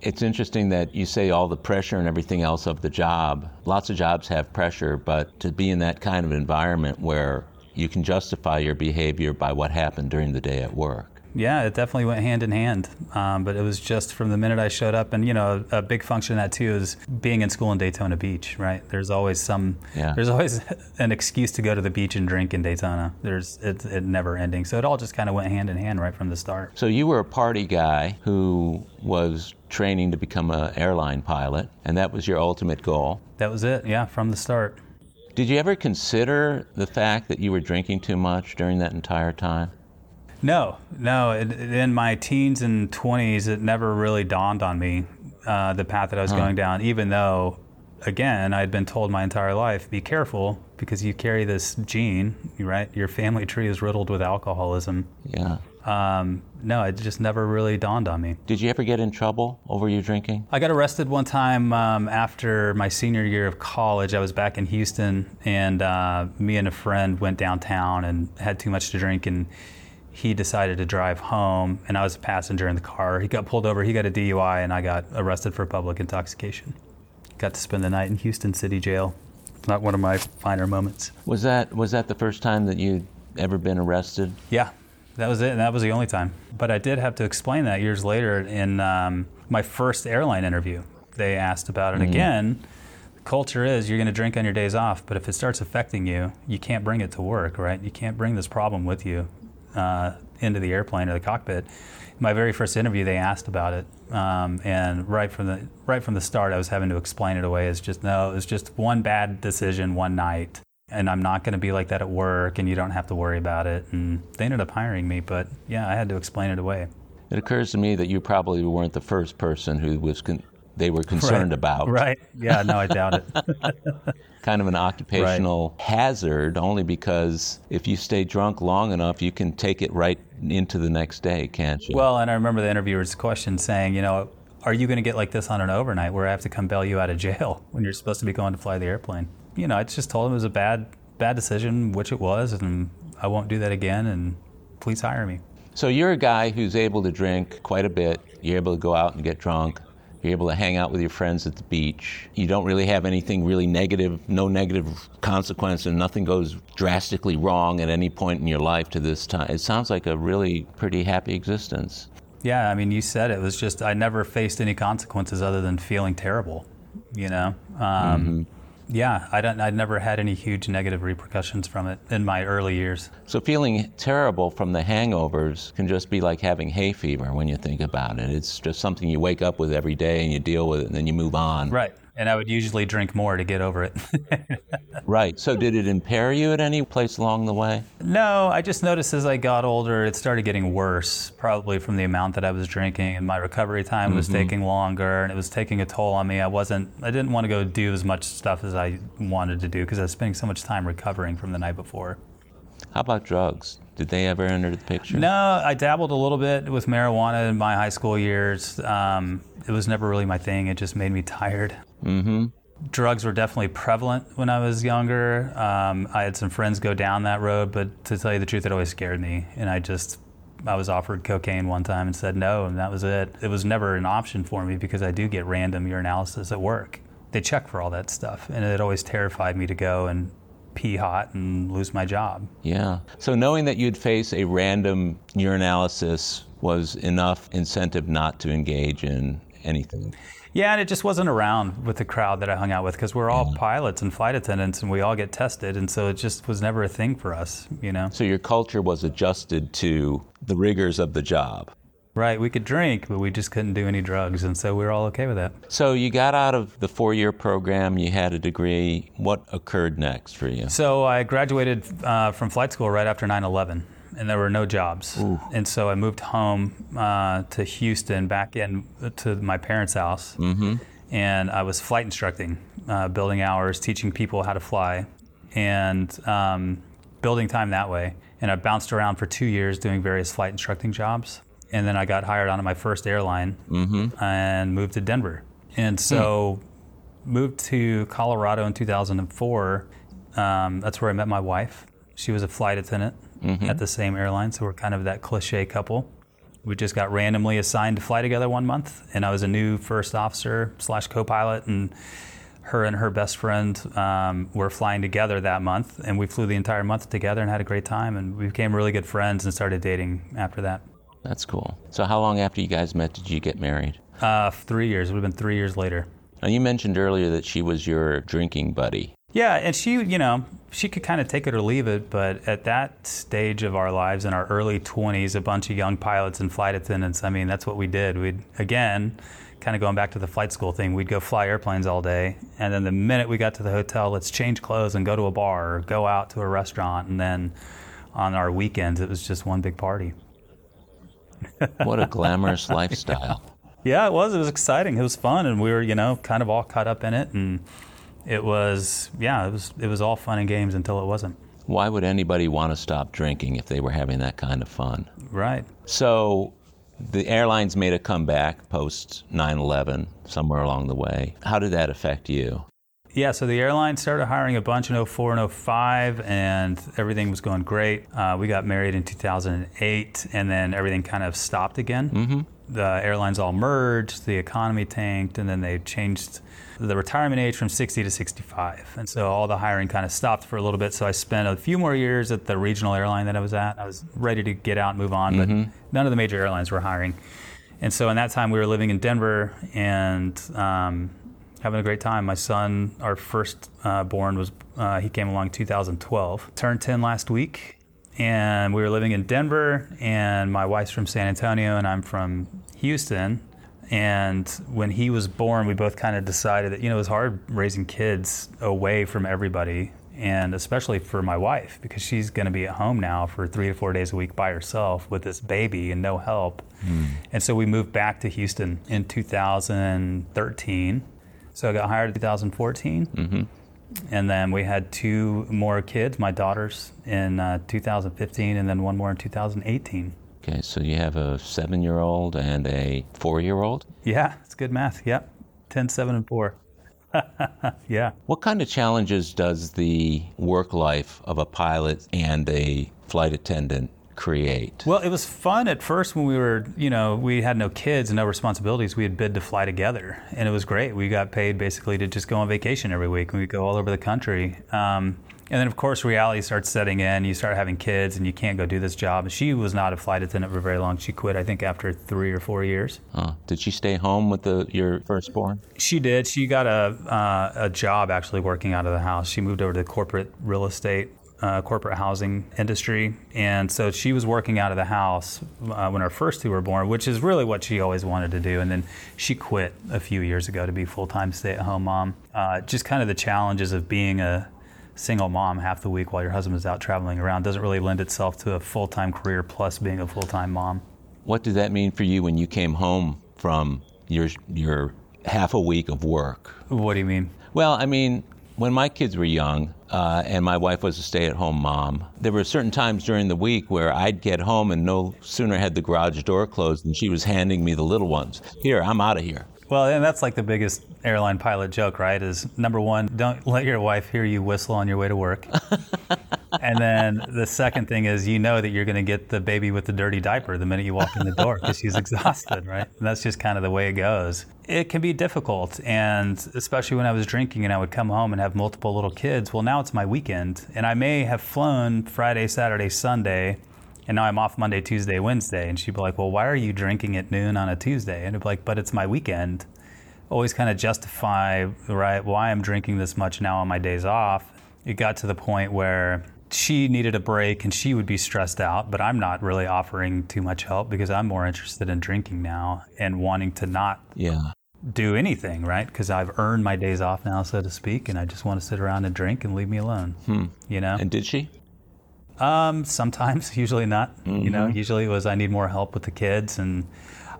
It's interesting that you say all the pressure and everything else of the job. Lots of jobs have pressure, but to be in that kind of environment where you can justify your behavior by what happened during the day at work yeah, it definitely went hand in hand. Um, but it was just from the minute I showed up, and you know, a big function of that too is being in school in Daytona Beach. Right? There's always some. Yeah. There's always [laughs] an excuse to go to the beach and drink in Daytona. There's it's it never ending. So it all just kind of went hand in hand right from the start. So you were a party guy who was training to become an airline pilot, and that was your ultimate goal. That was it. Yeah, from the start. Did you ever consider the fact that you were drinking too much during that entire time? No, no. In my teens and 20s, it never really dawned on me uh, the path that I was huh. going down, even though, again, I'd been told my entire life be careful because you carry this gene, right? Your family tree is riddled with alcoholism. Yeah. Um, no, it just never really dawned on me. Did you ever get in trouble over your drinking? I got arrested one time um, after my senior year of college. I was back in Houston, and uh, me and a friend went downtown and had too much to drink and he decided to drive home, and I was a passenger in the car. He got pulled over, he got a DUI, and I got arrested for public intoxication. Got to spend the night in Houston City Jail. Not one of my finer moments. Was that was that the first time that you'd ever been arrested? Yeah, that was it, and that was the only time. But I did have to explain that years later in um, my first airline interview. They asked about it mm-hmm. again. The culture is you're going to drink on your days off, but if it starts affecting you, you can't bring it to work, right? You can't bring this problem with you uh, into the airplane or the cockpit. My very first interview, they asked about it, um, and right from the right from the start, I was having to explain it away as just no, it was just one bad decision one night, and I'm not going to be like that at work, and you don't have to worry about it. And they ended up hiring me, but yeah, I had to explain it away. It occurs to me that you probably weren't the first person who was con- they were concerned right. about. Right. Yeah, no, I doubt it. [laughs] kind of an occupational right. hazard only because if you stay drunk long enough, you can take it right into the next day, can't you? Well, and I remember the interviewer's question saying, you know, are you going to get like this on an overnight where I have to come bail you out of jail [laughs] when you're supposed to be going to fly the airplane? You know, I just told him it was a bad, bad decision, which it was, and I won't do that again, and please hire me. So you're a guy who's able to drink quite a bit. You're able to go out and get drunk. You're able to hang out with your friends at the beach. You don't really have anything really negative, no negative consequence, and nothing goes drastically wrong at any point in your life to this time. It sounds like a really pretty happy existence. Yeah, I mean, you said it. was just I never faced any consequences other than feeling terrible. You know. Um, mm-hmm yeah, I don't. I never had any huge negative repercussions from it in my early years. So feeling terrible from the hangovers can just be like having hay fever when you think about it. It's just something you wake up with every day and you deal with it and then you move on. Right and I would usually drink more to get over it. [laughs] right. So, did it impair you at any place along the way? No, I just noticed as I got older, it started getting worse, probably from the amount that I was drinking, and my recovery time mm-hmm. was taking longer, and it was taking a toll on me. I wasn't, I didn't want to go do as much stuff as I wanted to do because I was spending so much time recovering from the night before. How about drugs? Did they ever enter the picture? No, I dabbled a little bit with marijuana in my high school years. Um, it was never really my thing. It just made me tired. Mm-hmm. Drugs were definitely prevalent when I was younger. Um, I had some friends go down that road, but to tell you the truth, it always scared me. And I just, I was offered cocaine one time and said no, and that was it. It was never an option for me because I do get random urinalysis at work. They check for all that stuff, and it always terrified me to go and pee hot and lose my job. Yeah. So knowing that you'd face a random urinalysis was enough incentive not to engage in anything. Yeah, and it just wasn't around with the crowd that I hung out with because we're all yeah. pilots and flight attendants and we all get tested. And so it just was never a thing for us, you know? So your culture was adjusted to the rigors of the job. Right, we could drink, but we just couldn't do any drugs, and so we were all okay with that. So you got out of the four-year program, you had a degree. What occurred next for you? So I graduated uh, from flight school right after 9/11, and there were no jobs, Ooh. and so I moved home uh, to Houston, back in to my parents' house, mm-hmm. and I was flight instructing, uh, building hours, teaching people how to fly, and um, building time that way. And I bounced around for two years doing various flight instructing jobs and then I got hired onto my first airline mm-hmm. and moved to Denver. And so mm. moved to Colorado in 2004. Um, that's where I met my wife. She was a flight attendant mm-hmm. at the same airline, so we're kind of that cliche couple. We just got randomly assigned to fly together one month, and I was a new first officer slash co-pilot, and her and her best friend um, were flying together that month, and we flew the entire month together and had a great time, and we became really good friends and started dating after that. That's cool. So, how long after you guys met did you get married? Uh, three years. It would have been three years later. Now, you mentioned earlier that she was your drinking buddy. Yeah, and she, you know, she could kind of take it or leave it, but at that stage of our lives in our early 20s, a bunch of young pilots and flight attendants, I mean, that's what we did. We'd, again, kind of going back to the flight school thing, we'd go fly airplanes all day. And then the minute we got to the hotel, let's change clothes and go to a bar or go out to a restaurant. And then on our weekends, it was just one big party. What a glamorous lifestyle. [laughs] Yeah, it was. It was exciting. It was fun, and we were, you know, kind of all caught up in it, and it was, yeah, it was, it was all fun and games until it wasn't. Why would anybody want to stop drinking if they were having that kind of fun? Right. So, the airlines made a comeback post 9/11 somewhere along the way. How did that affect you? Yeah, so the airline started hiring a bunch in 04 and 05, and everything was going great. Uh, we got married in 2008, and then everything kind of stopped again. Mm-hmm. The airlines all merged, the economy tanked, and then they changed the retirement age from 60 to 65. And so all the hiring kind of stopped for a little bit. So I spent a few more years at the regional airline that I was at. I was ready to get out and move on, mm-hmm. but none of the major airlines were hiring. And so in that time, we were living in Denver, and um, having a great time. My son, our first uh, born, was uh, he came along 2012. Turned 10 last week, and we were living in Denver. And my wife's from San Antonio, and I'm from Houston. And when he was born, we both kind of decided that you know it was hard raising kids away from everybody. and especially for my wife because she's going to be at home now for three to four days a week by herself with this baby and no help. Mm. And so we moved back to Houston in 2013. So I got hired in 2014. Mm-hmm. And then we had two more kids, my daughters, in uh, 2015, and then one more in 2018. Okay, so you have a seven year old and a four year old? Yeah, it's good math. Yep. 10, 7, and 4. [laughs] yeah. What kind of challenges does the work life of a pilot and a flight attendant create? Well, it was fun at first when we were, you know, we had no kids and no responsibilities. We had bid to fly together, and it was great. We got paid basically to just go on vacation every week. and We'd go all over the country. Um, and then, of course, reality starts setting in. You start having kids, and you can't go do this job. She was not a flight attendant for very long. She quit, I think, after three or four years. Did she stay home with the, your firstborn? She did. She got a uh, a job actually working out of the house. She moved over to corporate real estate uh, corporate housing industry. And so she was working out of the house uh, when our first two were born, which is really what she always wanted to do. And then she quit a few years ago to be full time stay at home mom. Uh, just kind of the challenges of being a single mom half the week while your husband is out traveling around doesn't really lend itself to a full time career plus being a full time mom. What did that mean for you when you came home from your your half a week of work? What do you mean? Well, I mean, when my kids were young, uh, and my wife was a stay at home mom, there were certain times during the week where I'd get home and no sooner had the garage door closed than she was handing me the little ones. Here, I'm out of here. Well, and that's like the biggest airline pilot joke, right? Is number one, don't let your wife hear you whistle on your way to work. [laughs] and then the second thing is, you know that you're going to get the baby with the dirty diaper the minute you walk in the door because she's exhausted, right? And that's just kind of the way it goes. It can be difficult, and especially when I was drinking and I would come home and have multiple little kids. Well, now it's my weekend, and I may have flown Friday, Saturday, Sunday and now I'm off Monday, Tuesday, Wednesday. And she'd be like, Well, why are you drinking at noon on a Tuesday? And I'd be like, But it's my weekend. Always kind of justify, right, why I'm drinking this much now on my days off. It got to the point where she needed a break and she would be stressed out, but I'm not really offering too much help because I'm more interested in drinking now and wanting to not yeah. do anything, right? Because I've earned my days off now, so to speak, and I just want to sit around and drink and leave me alone. Hmm. You know? And did she? Um, sometimes, [laughs] usually not. Mm-hmm. You know, mm-hmm. usually it was I need more help with the kids, and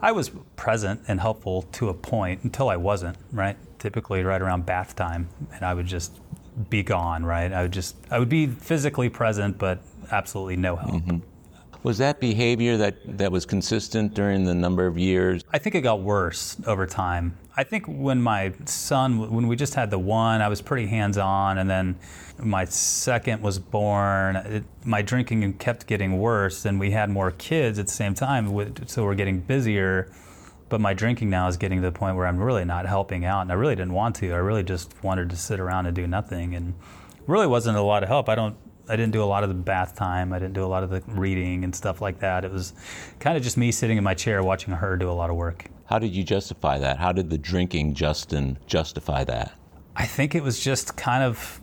I was present and helpful to a point until I wasn't. Right, typically right around bath time, and I would just be gone. Right, I would just I would be physically present, but absolutely no help. Mm-hmm. Was that behavior that, that was consistent during the number of years? I think it got worse over time. I think when my son, when we just had the one, I was pretty hands on. And then my second was born, it, my drinking kept getting worse. And we had more kids at the same time. So we're getting busier. But my drinking now is getting to the point where I'm really not helping out. And I really didn't want to. I really just wanted to sit around and do nothing. And really wasn't a lot of help. I don't I didn't do a lot of the bath time. I didn't do a lot of the reading and stuff like that. It was kind of just me sitting in my chair watching her do a lot of work. How did you justify that? How did the drinking Justin justify that? I think it was just kind of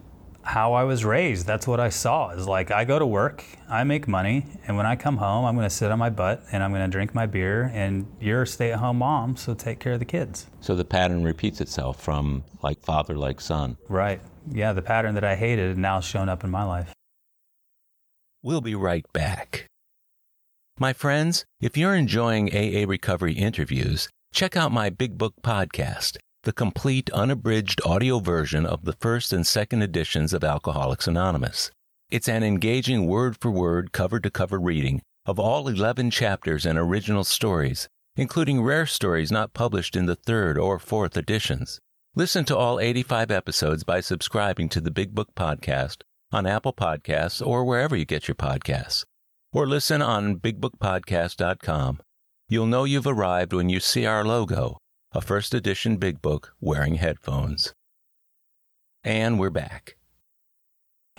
how I was raised. That's what I saw. Is like I go to work, I make money, and when I come home, I'm going to sit on my butt and I'm going to drink my beer. And you're a stay-at-home mom, so take care of the kids. So the pattern repeats itself from like father, like son. Right. Yeah, the pattern that I hated now shown up in my life. We'll be right back. My friends, if you're enjoying AA Recovery interviews, check out my Big Book podcast, the complete unabridged audio version of the first and second editions of Alcoholics Anonymous. It's an engaging word for word, cover to cover reading of all 11 chapters and original stories, including rare stories not published in the third or fourth editions. Listen to all 85 episodes by subscribing to the Big Book Podcast on Apple Podcasts or wherever you get your podcasts. Or listen on bigbookpodcast.com. You'll know you've arrived when you see our logo, a first edition Big Book wearing headphones. And we're back.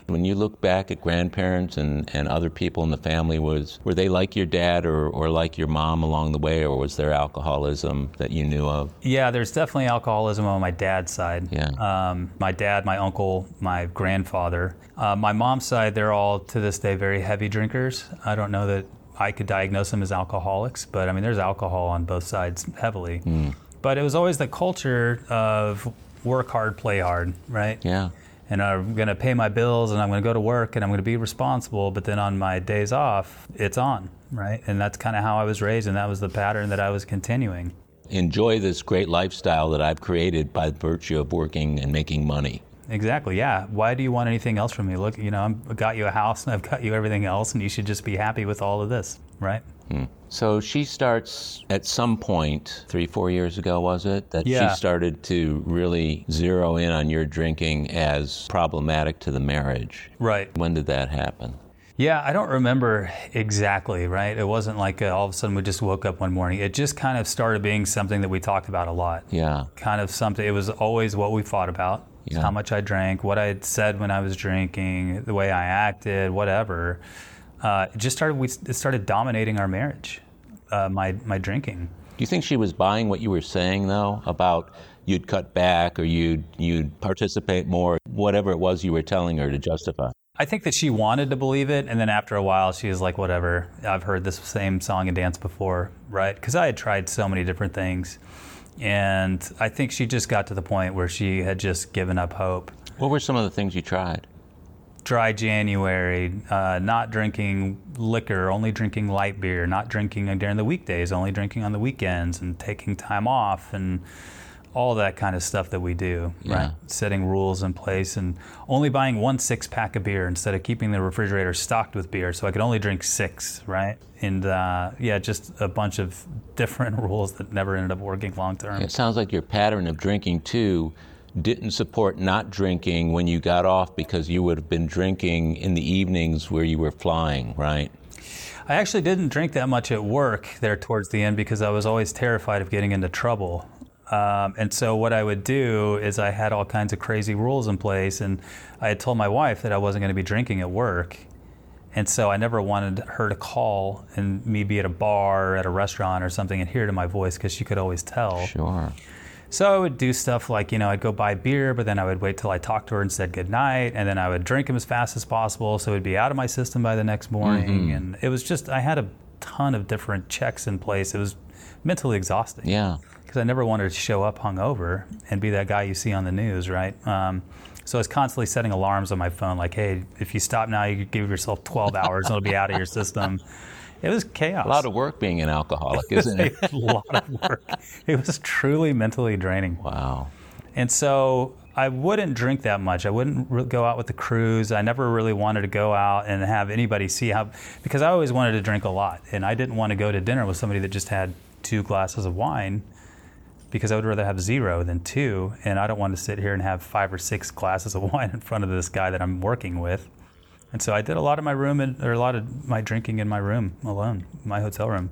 When you look back at grandparents and, and other people in the family, was were they like your dad or, or like your mom along the way, or was there alcoholism that you knew of? Yeah, there's definitely alcoholism on my dad's side. Yeah. Um, my dad, my uncle, my grandfather. Uh, my mom's side, they're all to this day very heavy drinkers. I don't know that I could diagnose them as alcoholics, but I mean, there's alcohol on both sides heavily. Mm. But it was always the culture of work hard, play hard, right? Yeah and I'm going to pay my bills and I'm going to go to work and I'm going to be responsible. But then on my days off, it's on, right? And that's kind of how I was raised, and that was the pattern that I was continuing. Enjoy this great lifestyle that I've created by virtue of working and making money. Exactly. Yeah. Why do you want anything else from me? Look, you know, I've got you a house and I've got you everything else, and you should just be happy with all of this, right? Hmm. So she starts at some point, three, four years ago, was it? That Yeah. she started to really zero in on your drinking as problematic to the marriage. Right. When did that happen? Yeah, I don't remember exactly, right? It wasn't like uh, all of a sudden we just woke up one morning. It just kind of started being something that we talked about a lot. Yeah. Kind of something, it was always what we fought about. Yeah. How much I drank, what I had said when I was drinking, the way I acted, whatever. Uh, it just started, we, it started dominating our marriage, uh, my, my drinking. Do you think she was buying what you were saying, though, about you'd cut back or you'd, you'd participate more, whatever it was you were telling her to justify? I think that she wanted to believe it, and then after a while, she was like, "Whatever. I've heard this same song and dance before, right?" Because I had tried so many different things, and I think she just got to the point where she had just given up hope. What were some of the things you tried? Dry January, uh, not drinking liquor, only drinking light beer, not drinking during the weekdays, only drinking on the weekends, and taking time off, and all that kind of stuff that we do, Yeah. right? Setting rules in place and only buying one six pack of beer instead of keeping the refrigerator stocked with beer. So I could only drink six, right? And uh, yeah, just a bunch of [laughs] different [laughs] rules that never ended up working long term. It sounds like your pattern of drinking, too, didn't support not drinking when you got off because you would have been drinking in the evenings where you were flying, right? I actually didn't drink that much at work there towards the end because I was always terrified of getting into trouble. Um, and so what I would do is I had all kinds of crazy rules in place, and I had told my wife that I wasn't going to be drinking at work. And so I never wanted her to call and me be at a bar or at a restaurant or something and hear to my voice because she could always tell. Sure. So I would do stuff like, you know, I'd go buy beer, but then I would wait till I talked to her and said goodnight, and then I would drink them as fast as possible so it'd be out of my system by the next morning. And it was just, I had a ton of different checks in place. It was mentally exhausting Yeah. because I never wanted to show up hungover and be that guy you see on the news, right? Um, so I was constantly setting alarms on my phone, like, hey, if you stop now, you could give yourself 12 hours and it'll be out of your system. [laughs] It was chaos. A lot of work being an alcoholic, [laughs] isn't it? a lot of work. It was truly mentally draining. Wow. And so I wouldn't drink that much. I wouldn't re- go out with the crews. I never really wanted to go out and have anybody see how, because I always wanted to drink a lot. And I didn't want to go to dinner with somebody that just had two glasses of wine because I would rather have zero than two. And I don't want to sit here and have five or six glasses of [laughs] wine in front of this guy that I'm working with. And so I did a lot of my room, in, or a lot of my drinking in my room alone, my hotel room.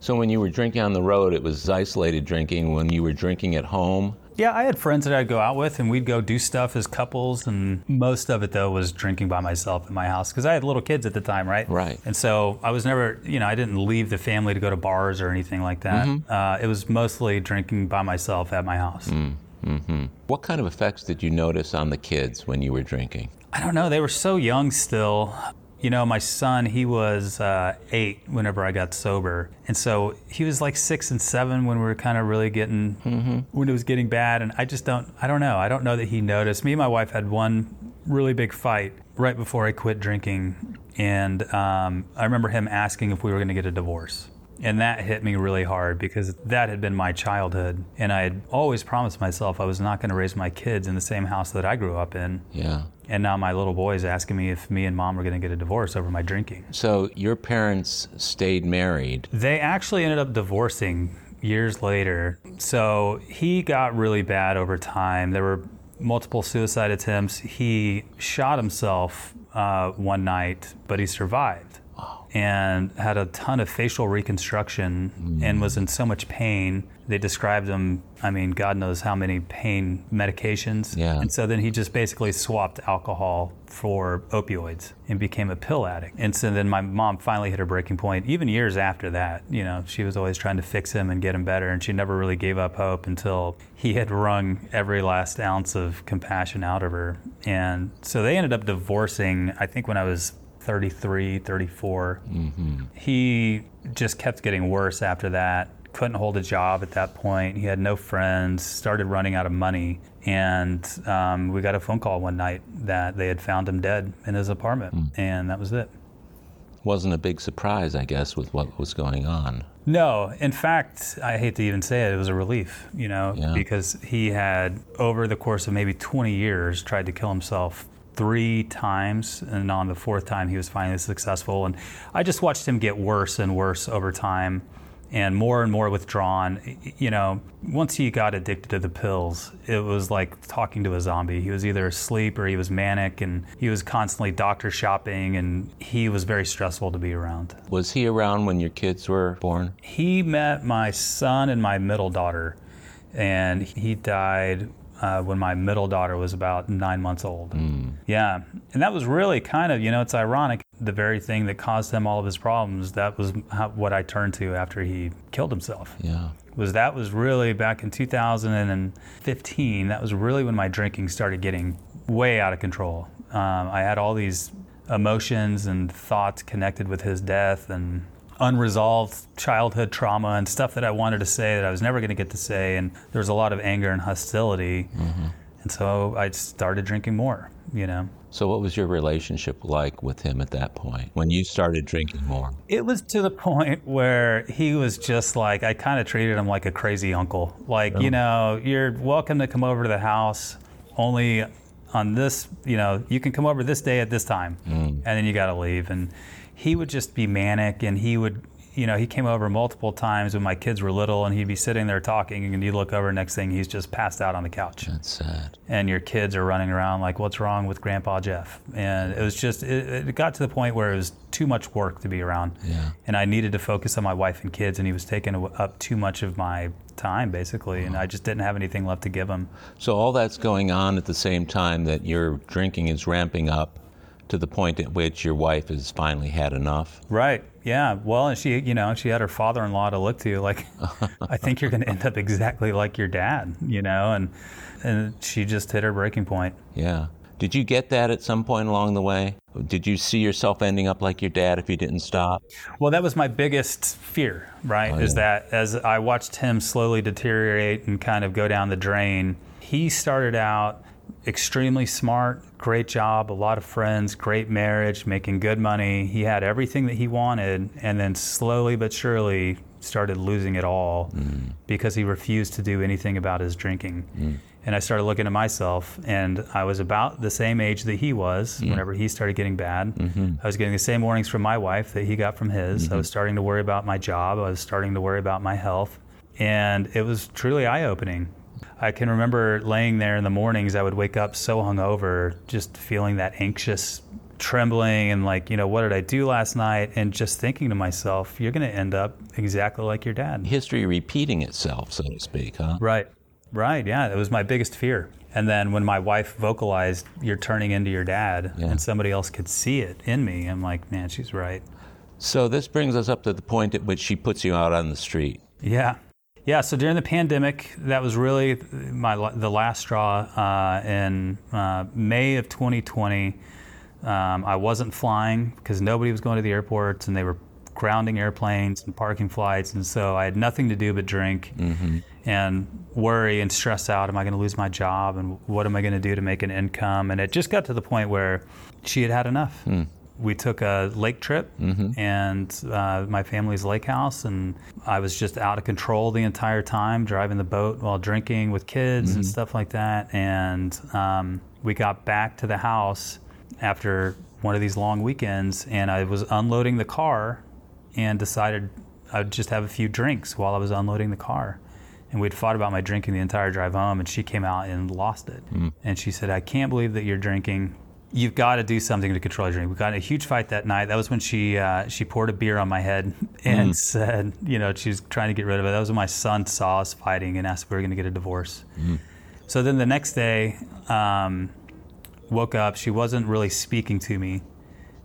So when you were drinking on the road, it was isolated drinking. When you were drinking at home, Yeah, I had friends that I'd go out with, and we'd go do stuff as couples. And most of it, though, was drinking by myself in my house because I had little kids at the time, right? Right. And so I was never, you know, I didn't leave the family to go to bars or anything like that. Mm-hmm. Uh, it was mostly drinking by myself at my house. Mm-hmm. Mm-hmm. what kind of effects did you notice on the kids when you were drinking? I don't know. They were so young still. You know, my son, he was uh, eight whenever I got sober. And so he was like six and seven when we were kind of really getting, when it was getting bad. And I just don't, I don't know. I don't know that he noticed. Me and my wife had one really big fight right before I quit drinking. And um, I remember him asking if we were going to get a divorce. And that hit me really hard because that had been my childhood. And I had always promised myself I was not going to raise my kids in the same house that I grew up in. Yeah. And now my little boy is asking me if me and mom are going to get a divorce over my drinking. So your parents stayed married. They actually ended up divorcing years later. So he got really bad over time. There were multiple suicide attempts. He shot himself uh, one night, but he survived. And had a ton of facial reconstruction and was in so much pain. They described him, I mean, God knows how many pain medications. Yeah. And so then he just basically swapped alcohol for opioids and became a pill addict. And so then my mom finally hit her breaking point. Even years after that, you know, she was always trying to fix him and get him better. And she never really gave up hope until he had wrung every last ounce of compassion out of her. And so they ended up divorcing, I think, when I was 33, 34. He just kept getting worse after that. Couldn't hold a job at that point. He had no friends, started running out of money. And um, we got a phone call one night that they had found him dead in his apartment, Hmm. and that was it. Wasn't a big surprise, I guess, with what was going on. No, in fact, I hate to even say it, it was a relief, you know, Yeah. because he had, over the course of maybe 20 years, tried to kill himself three times. And on the fourth time, he was finally successful. And I just watched him get worse and worse over time and more and more withdrawn. You know, once he got addicted to the pills, it was like talking to a zombie. He was either asleep or he was manic and he was constantly doctor shopping and he was very stressful to be around. Was he around when your kids were born? He met my son and my middle daughter, and he died uh, when my middle daughter was about nine months old. Yeah, and that was really kind of, you know, it's ironic. The very thing that caused him all of his problems, that was how, what I turned to after he killed himself. Yeah. Was that was really back in 2015. That was really when my drinking started getting way out of control. Um, I had all these emotions and thoughts connected with his death and unresolved childhood trauma and stuff that I wanted to say that I was never going to get to say. And there was a lot of anger and hostility. Mm-hmm. And so I started drinking more, you know. So, what was your relationship like with him at that point when you started drinking more? It was to the point where he was just like, I kind of treated him like a crazy uncle. Like, you oh. know, you're welcome to come over to the house only on this, you know, you can come over this day at this time mm. and then you got to leave. And he would just be manic and he would, you know, he came over multiple times when my kids were little and he'd be sitting there talking and you look over, next thing he's just passed out on the couch That's sad. and your kids are running around like, "What's wrong with Grandpa Jeff?" And it was just, it, it got to the point where it was too much work to be around, Yeah. and I needed to focus on my wife and kids, and he was taking up too much of my time, basically, and I just didn't have anything left to give him. So, all that's going on at the same time that your drinking is ramping up to the point at which your wife has finally had enough. Right? Yeah. Well, and she, you know, she had her father-in-law to look to. Like, [laughs] I think you're going to end up exactly like your dad, you know, and and she just hit her breaking point. Yeah. Did you get that at some point along the way? Did you see yourself ending up like your dad if you didn't stop? Well, that was my biggest fear, right? Oh, is that as I watched him slowly deteriorate and kind of go down the drain, he started out extremely smart, great job, a lot of friends, great marriage, making good money. He had everything that he wanted, and then slowly but surely started losing it all mm. because he refused to do anything about his drinking. Mm. And I started looking at myself, and I was about the same age that he was mm. whenever he started getting bad. Mm-hmm. I was getting the same warnings from my wife that he got from his. I mm-hmm. was starting to worry about my job. I was starting to worry about my health. And it was truly eye opening. I can remember laying there in the mornings, I would wake up so hungover, just feeling that anxious trembling and like, you know, what did I do last night? And just thinking to myself, you're going to end up exactly like your dad. History repeating itself, so to speak, huh? Right. Right. Yeah. It was my biggest fear. And then when my wife vocalized, you're turning into your dad, Yeah. and somebody else could see it in me, I'm like, man, she's right. So, this brings us up to the point at which she puts you out on the street. Yeah. Yeah, so during the pandemic, that was really my the last straw. Uh, in uh, May of 2020, um, I wasn't flying because nobody was going to the airports, and they were grounding airplanes and parking flights, and so I had nothing to do but drink and worry and stress out. Am I going to lose my job? And what am I going to do to make an income? And it just got to the point where she had had enough. We took a lake trip and uh, my family's lake house, and I was just out of control the entire time, driving the boat while drinking with kids and stuff like that. And um, we got back to the house after one of these long weekends, and I was unloading the car and decided I'd just have a few drinks while I was unloading the car. And we'd fought about my drinking the entire drive home, and she came out and lost it. And she said, I can't believe that you're drinking. You've got to do something to control your drink. We got in a huge fight that night. That was when she uh, she poured a beer on my head [laughs] and said, you know, she was trying to get rid of it. That was when my son saw us fighting and asked if we were going to get a divorce. So then the next day, um, woke up. She wasn't really speaking to me.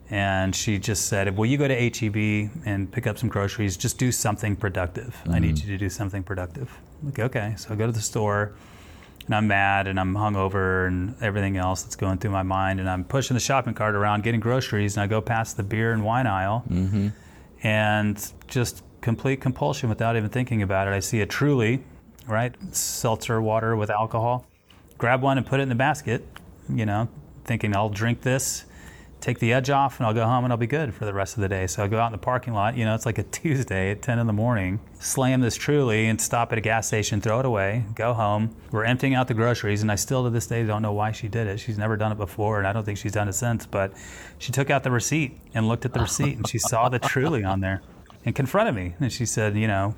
And she just said, Will you go to HEB and pick up some groceries? Just do something productive. I need you to do something productive. I'm like, okay. So I go to the store and I'm mad and I'm hungover and everything else that's going through my mind. And I'm pushing the shopping cart around getting groceries. And I go past the beer and wine aisle mm-hmm. and just complete compulsion without even thinking about it. I see a truly, right, seltzer water with alcohol. grab one and put it in the basket, you know, thinking I'll drink this, take the edge off, and I'll go home and I'll be good for the rest of the day. So I go out in the parking lot, you know, it's like a [laughs] Tuesday at 10 in the morning, slam this truly and stop at a gas station, throw it away, go home. We're emptying out the groceries, and I still to this day don't know why she did it. She's never done it before, and I don't think she's done it since, but she took out the receipt and looked at the receipt and she saw the truly on there and confronted me. And she said, you know,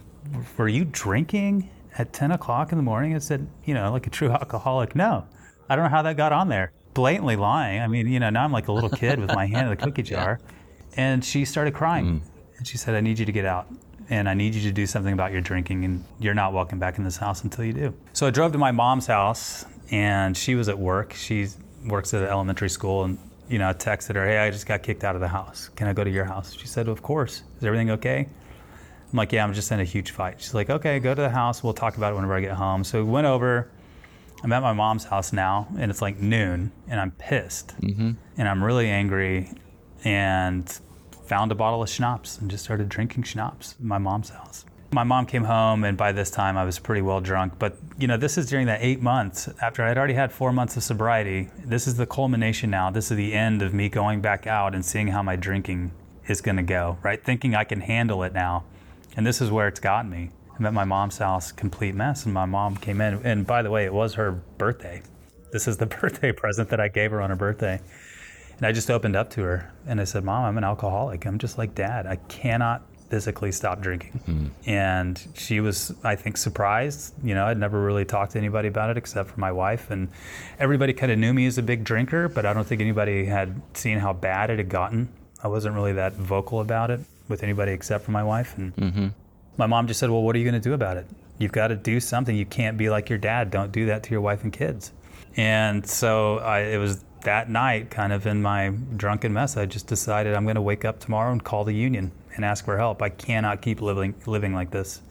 were you drinking at 10 o'clock in the morning? I said, you know, like a true alcoholic, no. I don't know how that got on there. Blatantly lying. I mean, you know, now I'm like a little kid with my hand in the cookie [laughs] jar. And she started crying. Mm. And she said, I need you to get out. And I need you to do something about your drinking. And you're not welcome back in this house until you do. So I drove to my mom's house, and she was at work. She works at an elementary school. And, you know, I texted her, hey, I just got kicked out of the house. Can I go to your house? She said, of course. Is everything okay? I'm like, yeah, I'm just in a huge fight. She's like, okay, go to the house. We'll talk about it whenever I get home. So we went over. I'm at my mom's house now, and it's like noon, and I'm pissed, mm-hmm. and I'm really angry, and found a bottle of schnapps and just started drinking schnapps in my mom's house. My mom came home, and by this time I was pretty well drunk. But you know, this is during that eight months after I had already had four months of sobriety. This is the culmination now. This is the end of me going back out and seeing how my drinking is going to go. Right, thinking I can handle it now and this is where it's gotten me. I'm at my mom's house, complete mess, and my mom came in. And by the way, it was her birthday. This is the [laughs] birthday present that I gave her on her birthday. And I just opened up to her and I said, Mom, I'm an alcoholic. I'm just like dad. I cannot physically stop drinking. Mm. And she was, I think, surprised. You know, I'd never really talked to anybody about it except for my wife. And everybody kind of knew me as a big drinker, but I don't think anybody had seen how bad it had gotten. I wasn't really that vocal about it with anybody except for my wife. And mm-hmm. My mom just said, Well, what are you going to do about it? You've got to do something. You can't be like your dad. Don't do that to your wife and kids. And so I, it was that night, kind of in my drunken mess, I just decided I'm going to wake up tomorrow and call the union and ask for help. I cannot keep living, living like this.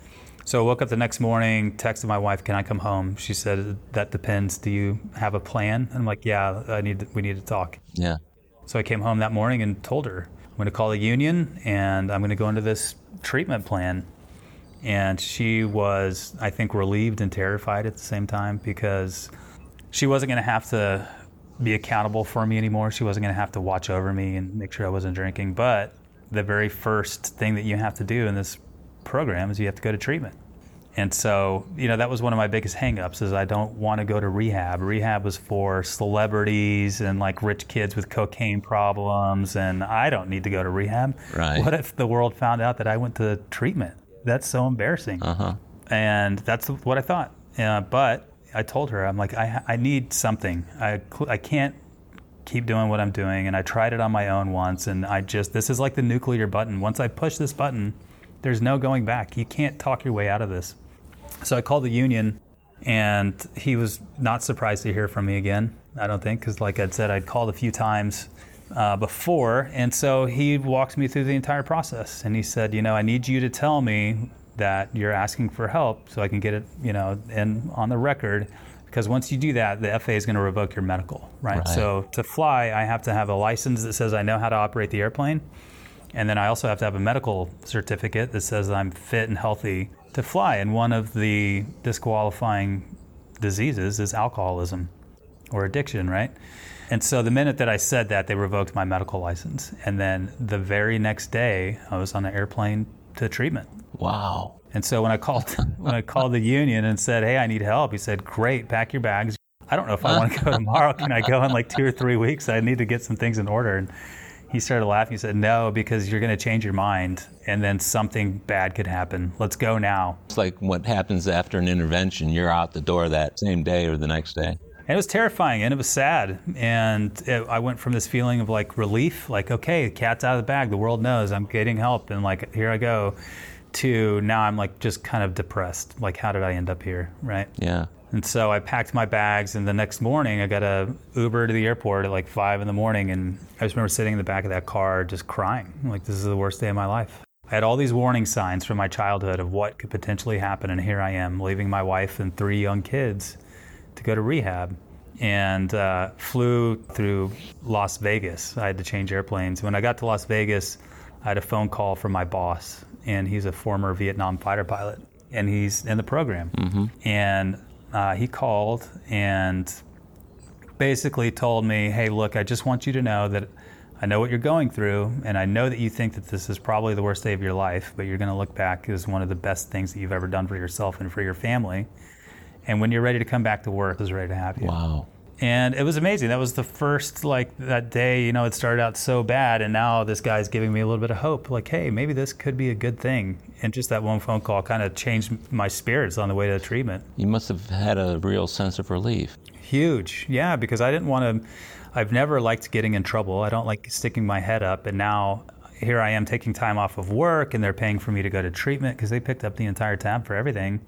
So I woke up the next morning, texted my wife, "Can I come home?" She said, "That depends. Do you have a plan?" And I'm like, "Yeah, I need. To, we need to talk." Yeah. So I came home that morning and told her, I'm going to call the union and I'm going to go into this treatment plan. And she was, I think, relieved and terrified at the same time because she wasn't going to have to be accountable for me anymore. She wasn't going to have to watch over me and make sure I wasn't drinking. But the very first thing that you have to do in this program is you have to go to treatment. And so, you know, that was one of my biggest hangups is I don't want to go to rehab. Rehab was for celebrities and like rich kids with cocaine problems and I don't need to go to rehab. Right. What if the world found out that I went to treatment? That's so embarrassing. Uh-huh. And that's what I thought. Uh, but I told her, I'm like, I, I need something. I, I can't keep doing what I'm doing. And I tried it on my own once. And I just, this is like the nuclear button. Once I push this button, there's no going back. You can't talk your way out of this. So I called the union, and he was not surprised to hear from me again. I don't think, because like I'd said, I'd called a few times uh, before, and so he walked me through the entire process. And he said, you know, I need you to tell me that you're asking for help, so I can get it, you know, in on the record. Because once you do that, the FAA is going to revoke your medical, right? right? So to fly, I have to have a license that says I know how to operate the airplane. And then I also have to have a medical certificate that says I'm fit and healthy to fly. And one of the disqualifying diseases is alcoholism or addiction, right? And so the minute that I said that, they revoked my medical license. And then the very next day, I was on an airplane to treatment. Wow. And so when I called [laughs] when I called the union and said, "Hey, I need help," he said, "Great, pack your bags. I don't know if I want to go tomorrow. Can I go in like two or three weeks? I need to get some things in order." And he started laughing. He said, No, because you're going to change your mind and then something bad could happen. Let's go now. It's like what happens after an intervention. You're out the door that same day or the next day. And it was terrifying and it was sad. And it, I went from this feeling of like relief, like, okay, the cat's out of the bag. The world knows I'm getting help. And like, here I go. To now I'm like just kind of depressed. Like, how did I end up here? Right. Yeah. And so I packed my bags, and the next morning I got a Uber to the airport at like five in the morning, and I just remember sitting in the back of that car just crying, like this is the worst day of my life. I had all these warning signs from my childhood of what could potentially happen, and here I am leaving my wife and three young kids to go to rehab, and uh, flew through Las Vegas. I had to change airplanes. When I got to Las Vegas, I had a phone call from my boss, and he's a former Vietnam fighter pilot, and he's in the program, mm-hmm. and uh, he called and basically told me, "Hey, look, I just want you to know that." I know what you're going through, and I know that you think that this is probably the worst day of your life, but you're going to look back as one of the best things that you've ever done for yourself and for your family. And when you're ready to come back to work, is ready to have you. Wow. And it was amazing. That was the first, like, that day, you know, it started out so bad. And now this guy's giving me a little bit of hope. Like, hey, maybe this could be a good thing. And just that one phone call kind of changed my spirits on the way to the treatment. You must have had a real sense of relief. Huge. Yeah, because I didn't want to, I've never liked getting in trouble. I don't like sticking my head up. And now here I am taking time off of work and they're paying for me to go to treatment because they picked up the entire tab for everything.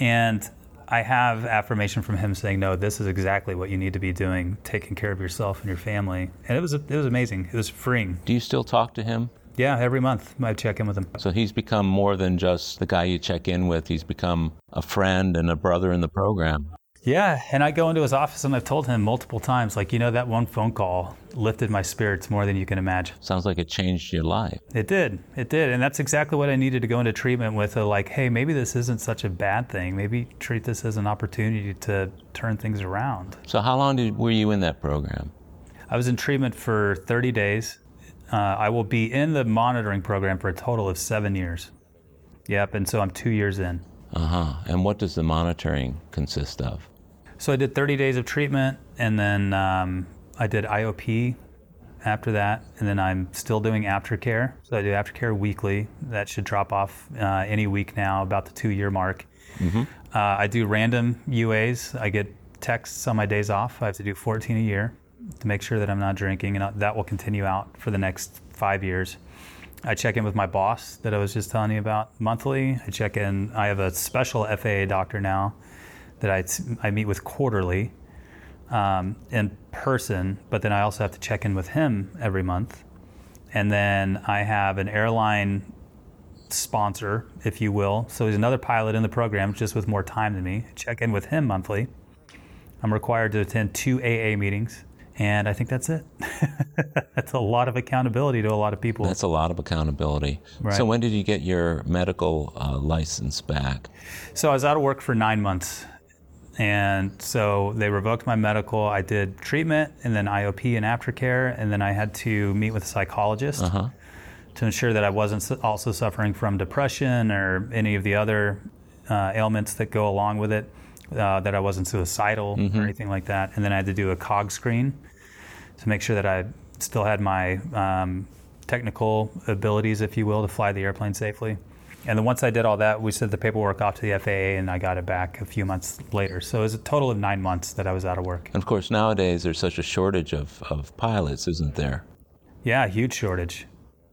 And I have affirmation from him saying, "No, this is exactly what you need to be doing, taking care of yourself and your family." And it was it was amazing. It was freeing. Do you still talk to him? Yeah, every month I check in with him. So he's become more than just the guy you check in with. He's become a friend and a brother in the program. Yeah, and I go into his office and I've told him multiple times, like, you know, that one phone call lifted my spirits more than you can imagine. Sounds like it changed your life. It did. It did. And that's exactly what I needed to go into treatment with. A, like, hey, maybe this isn't such a bad thing. Maybe treat this as an opportunity to turn things around. So, how long did, were you in that program? I was in treatment for 30 days. Uh, I will be in the monitoring program for a total of seven years. Yep. And so I'm two years in. Uh huh. And what does the monitoring consist of? So I did 30 days of treatment, and then um, I did IOP after that, and then I'm still doing aftercare. So I do aftercare weekly. That should drop off uh, any week now, about the two-year mark. Mm-hmm. Uh, I do random UAs. I get texts on my days off. I have to do 14 a year to make sure that I'm not drinking, and that will continue out for the next five years. I check in with my boss that I was just telling you about monthly. I check in. I have a special FAA doctor now that I, I meet with quarterly um, in person, but then I also have to check in with him every month. And then I have an airline sponsor, if you will. So he's another pilot in the program, just with more time than me. Check in with him monthly. I'm required to attend two AA meetings, and I think that's it. [laughs] that's a lot of accountability to a lot of people. That's a lot of accountability. Right. So, when did you get your medical uh, license back? So, I was out of work for nine months. And so they revoked my medical. I did treatment and then IOP and aftercare. And then I had to meet with a psychologist Uh-huh. to ensure that I wasn't also suffering from depression or any of the other uh, ailments that go along with it, uh, that I wasn't suicidal or anything like that. And then I had to do a CogScreen to make sure that I still had my um, technical abilities, if you will, to fly the airplane safely. And then once I did all that, we sent the paperwork off to the FAA, and I got it back a few months later. So it was a total of nine months that I was out of work. And of course, nowadays there's such a shortage of, of pilots, isn't there? Yeah, huge shortage,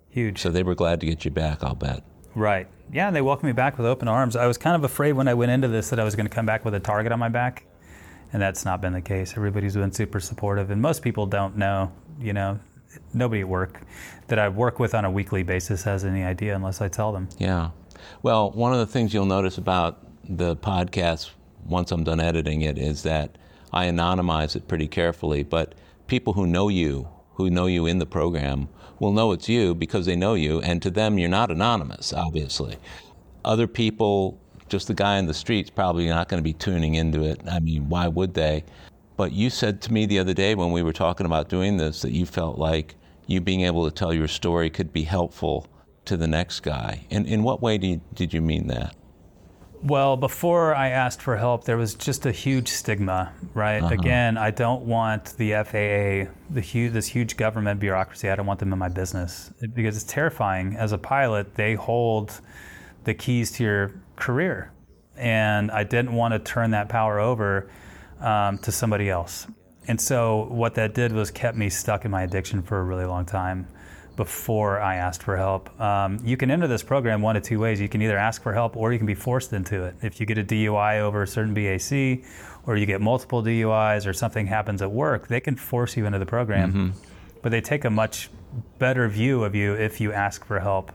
huge. So they were glad to get you back, I'll bet. Right. Yeah, and they welcomed me back with open arms. I was kind of afraid when I went into this that I was going to come back with a target on my back, and that's not been the case. Everybody's been super supportive, and most people don't know, you know, nobody at work that I work with on a weekly basis has any idea unless I tell them. Yeah. Well, one of the things you'll notice about the podcast once I'm done editing it is that I anonymize it pretty carefully, but people who know you, who know you in the program, will know it's you because they know you, and to them, you're not anonymous, obviously. Other people, just the guy in the street's probably not going to be tuning into it. I mean, why would they? But you said to me the other day when we were talking about doing this that you felt like you being able to tell your story could be helpful to the next guy. In, in what way did you, did you mean that? Well, before I asked for help, there was just a huge stigma, right? Uh-huh. Again, I don't want the FAA, the huge, this huge government bureaucracy. I don't want them in my business because it's terrifying. As a pilot, they hold the keys to your career, and I didn't want to turn that power over um, to somebody else. And so, what that did was kept me stuck in my addiction for a really long time before I asked for help. Um, you can enter this program one of two ways. You can either ask for help or you can be forced into it. If you get a DUI over a certain BAC, or you get multiple DUIs, or something happens at work, they can force you into the program. But they take a much better view of you if you ask for help.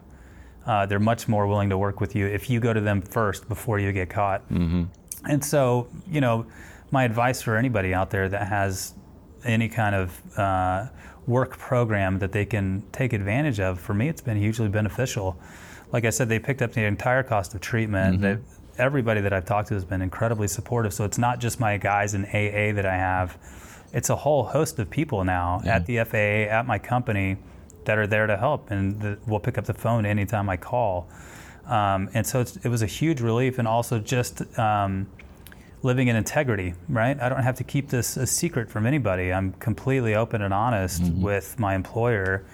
Uh, they're much more willing to work with you if you go to them first before you get caught. And so, you know, my advice for anybody out there that has any kind of uh, work program that they can take advantage of, for me, it's been hugely beneficial. Like I said, they picked up the entire cost of treatment. They, everybody that I've talked to has been incredibly supportive. So it's not just my guys in AA that I have; it's a whole host of people now Yeah. at the FAA, at my company, that are there to help, and the, will pick up the phone anytime I call. Um, and so it's, it was a huge relief, and also just um, living in integrity, right? I don't have to keep this a secret from anybody. I'm completely open and honest with my employer.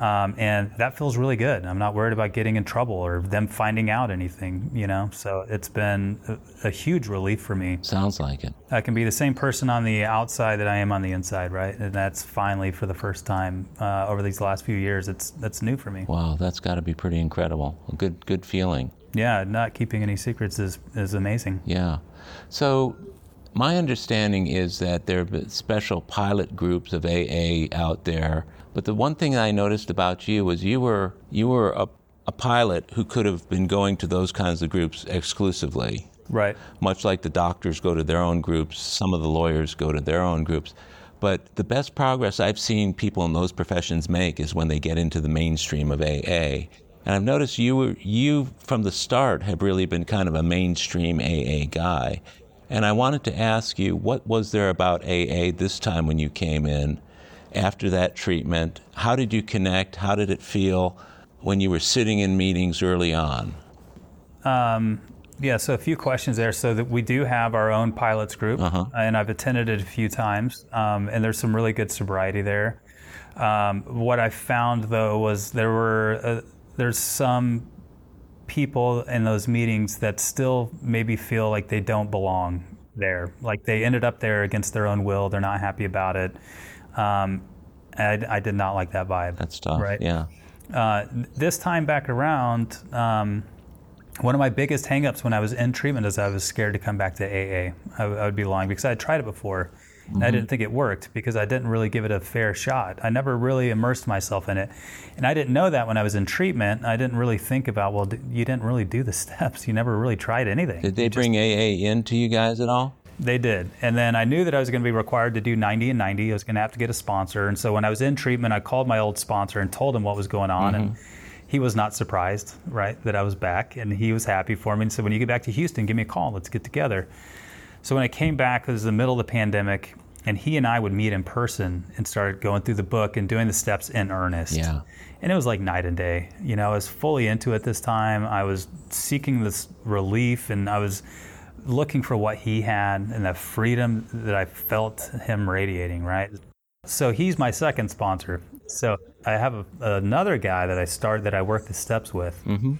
Um, and that feels really good. I'm not worried about getting in trouble or them finding out anything, you know? So it's been a, a huge relief for me. Sounds like it. I can be the same person on the outside that I am on the inside, right? And that's finally for the first time uh, over these last few years. It's that's new for me. Wow, that's got to be pretty incredible. A good, good feeling. Yeah, not keeping any secrets is is amazing. Yeah. So, my understanding is that there are special pilot groups of AA out there. But the one thing I noticed about you was you were you were a, a pilot who could have been going to those kinds of groups exclusively. Right. Much like the doctors go to their own groups, some of the lawyers go to their own groups. But the best progress I've seen people in those professions make is when they get into the mainstream of AA. And I've noticed you were, you from the start have really been kind of a mainstream AA guy. And I wanted to ask you, what was there about AA this time when you came in after that treatment? How did you connect? How did it feel when you were sitting in meetings early on? Yeah, so a few questions there. So that we do have our own pilots group, and I've attended it a few times, um, and there's some really good sobriety there. Um, what I found though was there were uh, there's some people in those meetings that still maybe feel like they don't belong there, like they ended up there against their own will. They're not happy about it. Um, and I, I did not like that vibe. That's tough. Right. Yeah. Uh, this time back around, um, one of my biggest hangups when I was in treatment is I was scared to come back to AA. I, I would be lying because I had tried it before. And I didn't think it worked because I didn't really give it a fair shot. I never really immersed myself in it. And I didn't know that when I was in treatment. I didn't really think about, well, d- you didn't really do the [laughs] steps. You never really tried anything. Did they bring AA in to you guys at all? They did. And then I knew that I was going to be required to do 90 and 90. I was going to have to get a sponsor. And so when I was in treatment, I called my old sponsor and told him what was going on. And mm-hmm. he was not surprised, right, that I was back. And he was happy for me and said, when you get back to Houston, give me a call. Let's get together. So when I came back, it was the middle of the pandemic. And he and I would meet in person and started going through the book and doing the steps in earnest. Yeah. And it was like night and day. You know, I was fully into it this time. I was seeking this relief and I was looking for what he had and the freedom that I felt him radiating, right? So he's my second sponsor. So I have a, another guy that I start that I work the steps with. Mm-hmm.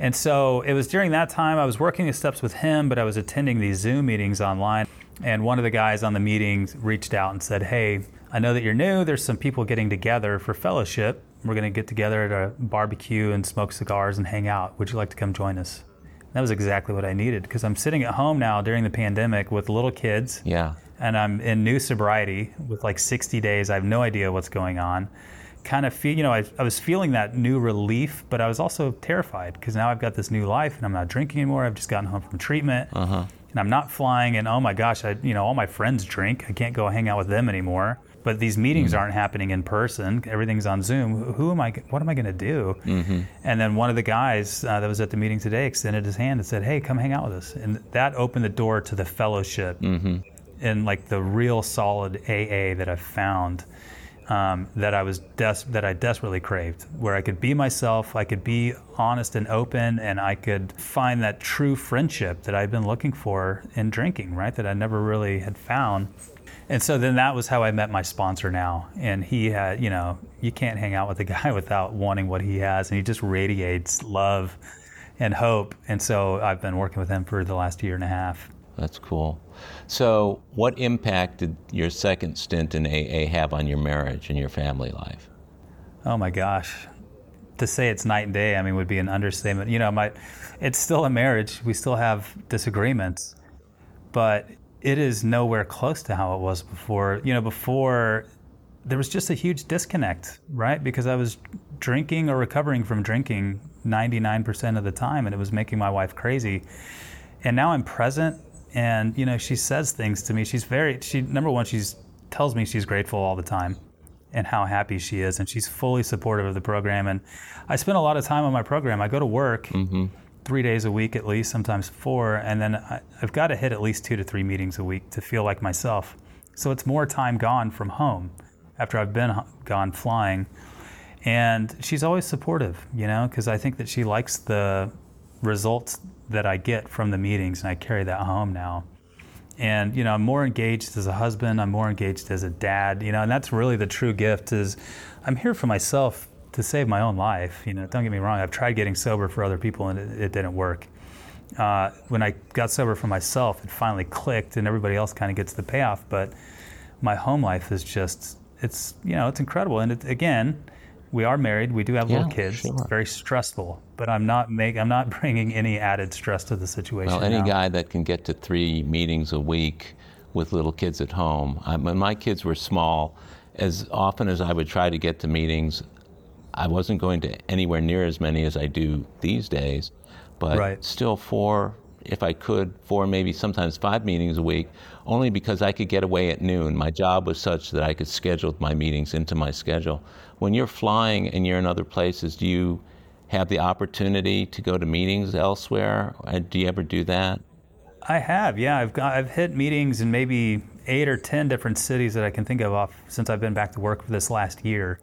And so it was during that time I was working the steps with him, but I was attending these Zoom meetings online. And one of the guys on the meetings reached out and said, Hey, I know that you're new. There's some people getting together for fellowship. We're going to get together at a barbecue and smoke cigars and hang out. Would you like to come join us? That was exactly what I needed because I'm sitting at home now during the pandemic with little kids Yeah. and I'm in new sobriety with like 60 days. I have no idea what's going on. Kind of feel, you know, I, I was feeling that new relief, but I was also terrified because now I've got this new life and I'm not drinking anymore. I've just gotten home from treatment uh-huh. and I'm not flying. And oh my gosh, I, you know, all my friends drink. I can't go hang out with them anymore. But these meetings aren't happening in person. Everything's on Zoom. Who- am I? What am I going to do? And then one of the guys uh, that was at the meeting today extended his hand and said, "Hey, come hang out with us." And that opened the door to the fellowship and like the real solid AA that I've found um, that I was des- that I desperately craved, where I could be myself, I could be honest and open, and I could find that true friendship that I've been looking for in drinking, right? That I never really had found. And so then that was how I met my sponsor now. And he had, you know, you can't hang out with a [laughs] guy without wanting what he has. And he just radiates love and hope. And so I've been working with him for the last year and a half. That's cool. So, what impact did your second stint in AA have on your marriage and your family life? Oh my gosh. To say it's night and day, I mean, would be an understatement. You know, my, it's still a marriage. We still have disagreements, but it is nowhere close to how it was before. You know, before there was just a huge disconnect, right? Because I was drinking or recovering from drinking 99% of the time, and it was making my wife crazy. And now I'm present, and you know, she says things to me. She's very, she number one, she's tells me she's grateful all the time and how happy she is, and she's fully supportive of the program. And I spend a lot of time on my program. I go to work, mm-hmm. Three days a week at least, sometimes four, and then I, I've got to hit at least two to three meetings a week to feel like myself. So it's more time gone from home after I've been gone flying. And she's always supportive, you know, because I think that she likes the results that I get from the meetings, and I carry that home now. And you know, I'm more engaged as a husband. I'm more engaged as a dad. You know, and that's really the true gift. Is I'm here for myself to save my own life. You know, don't get me wrong. I've tried getting sober for other people, and it, it didn't work. Uh, when I got sober for myself, it finally clicked, and everybody else kind of gets the payoff. But my home life is just it's you know it's incredible. And it, again, we are married. We do have Yeah, little kids. sure. It's very stressful, but I'm not make I'm not [laughs] bringing any added stress to the situation. Well, any now. guy that can get to three meetings a week with little kids at home. I, when my kids were small, as often as I would try to get to meetings, I wasn't going to anywhere near as many as I do these days. But Right. still, four, if I could, four, maybe sometimes five meetings a week, only because I could get away at noon. My job was such that I could schedule my meetings into my schedule. When you're flying and you're in other places, do you have the opportunity to go to meetings elsewhere? Uh, Do you ever do that? I have, yeah. I've got I've hit meetings in maybe eight or ten different cities that I can think of off since I've been back to work for this last year.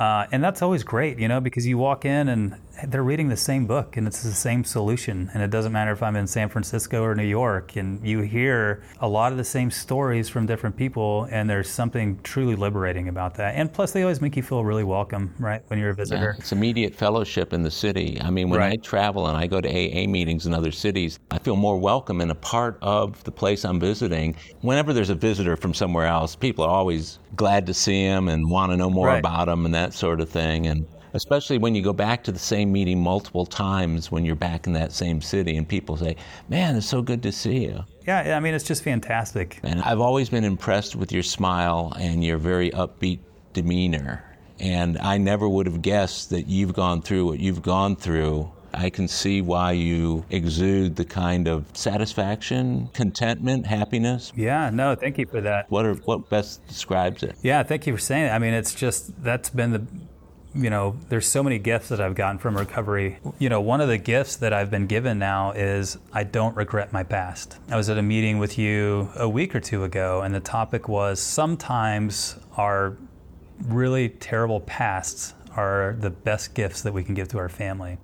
Uh, and that's always great, you know, because you walk in and they're reading the same book and it's the same solution. And it doesn't matter if I'm in San Francisco or New York, and you hear a lot of the same stories from different people, and there's something truly liberating about that. And plus, they always make you feel really welcome, right, when you're a visitor. It's immediate fellowship in the city. I mean, when I travel and I go to AA meetings in other cities, I feel more welcome and a part of the place I'm visiting. Whenever there's a visitor from somewhere else, people are always glad to see him and want to know more Right. about him and that sort of thing. And especially when you go back to the same meeting multiple times when you're back in that same city and people say, Man, it's so good to see you. Yeah, I mean, it's just fantastic. And I've always been impressed with your smile and your very upbeat demeanor. And I never would have guessed that you've gone through what you've gone through. I can see why you exude the kind of satisfaction, contentment, happiness. Yeah, no, thank you for that. What are, what best describes it? Yeah, thank you for saying that. I mean, it's just that's been the, you know, there's so many gifts that I've gotten from recovery. You know, one of the gifts that I've been given now is I don't regret my past. I was at a meeting with you a week or two ago, and the topic was sometimes our really terrible pasts are the best gifts that we can give to our family.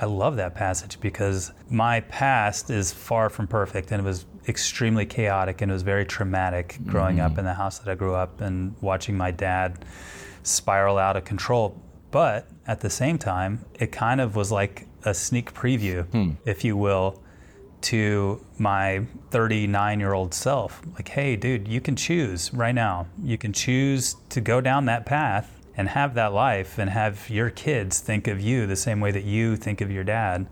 I love that passage because my past is far from perfect and it was extremely chaotic and it was very traumatic growing mm-hmm. up in the house that I grew up and watching my dad spiral out of control. But at the same time, it kind of was like a sneak preview, hmm. if you will, to my 39 year old self. Like, hey, dude, you can choose right now. You can choose to go down that path and have that life and have your kids think of you the same way that you think of your dad.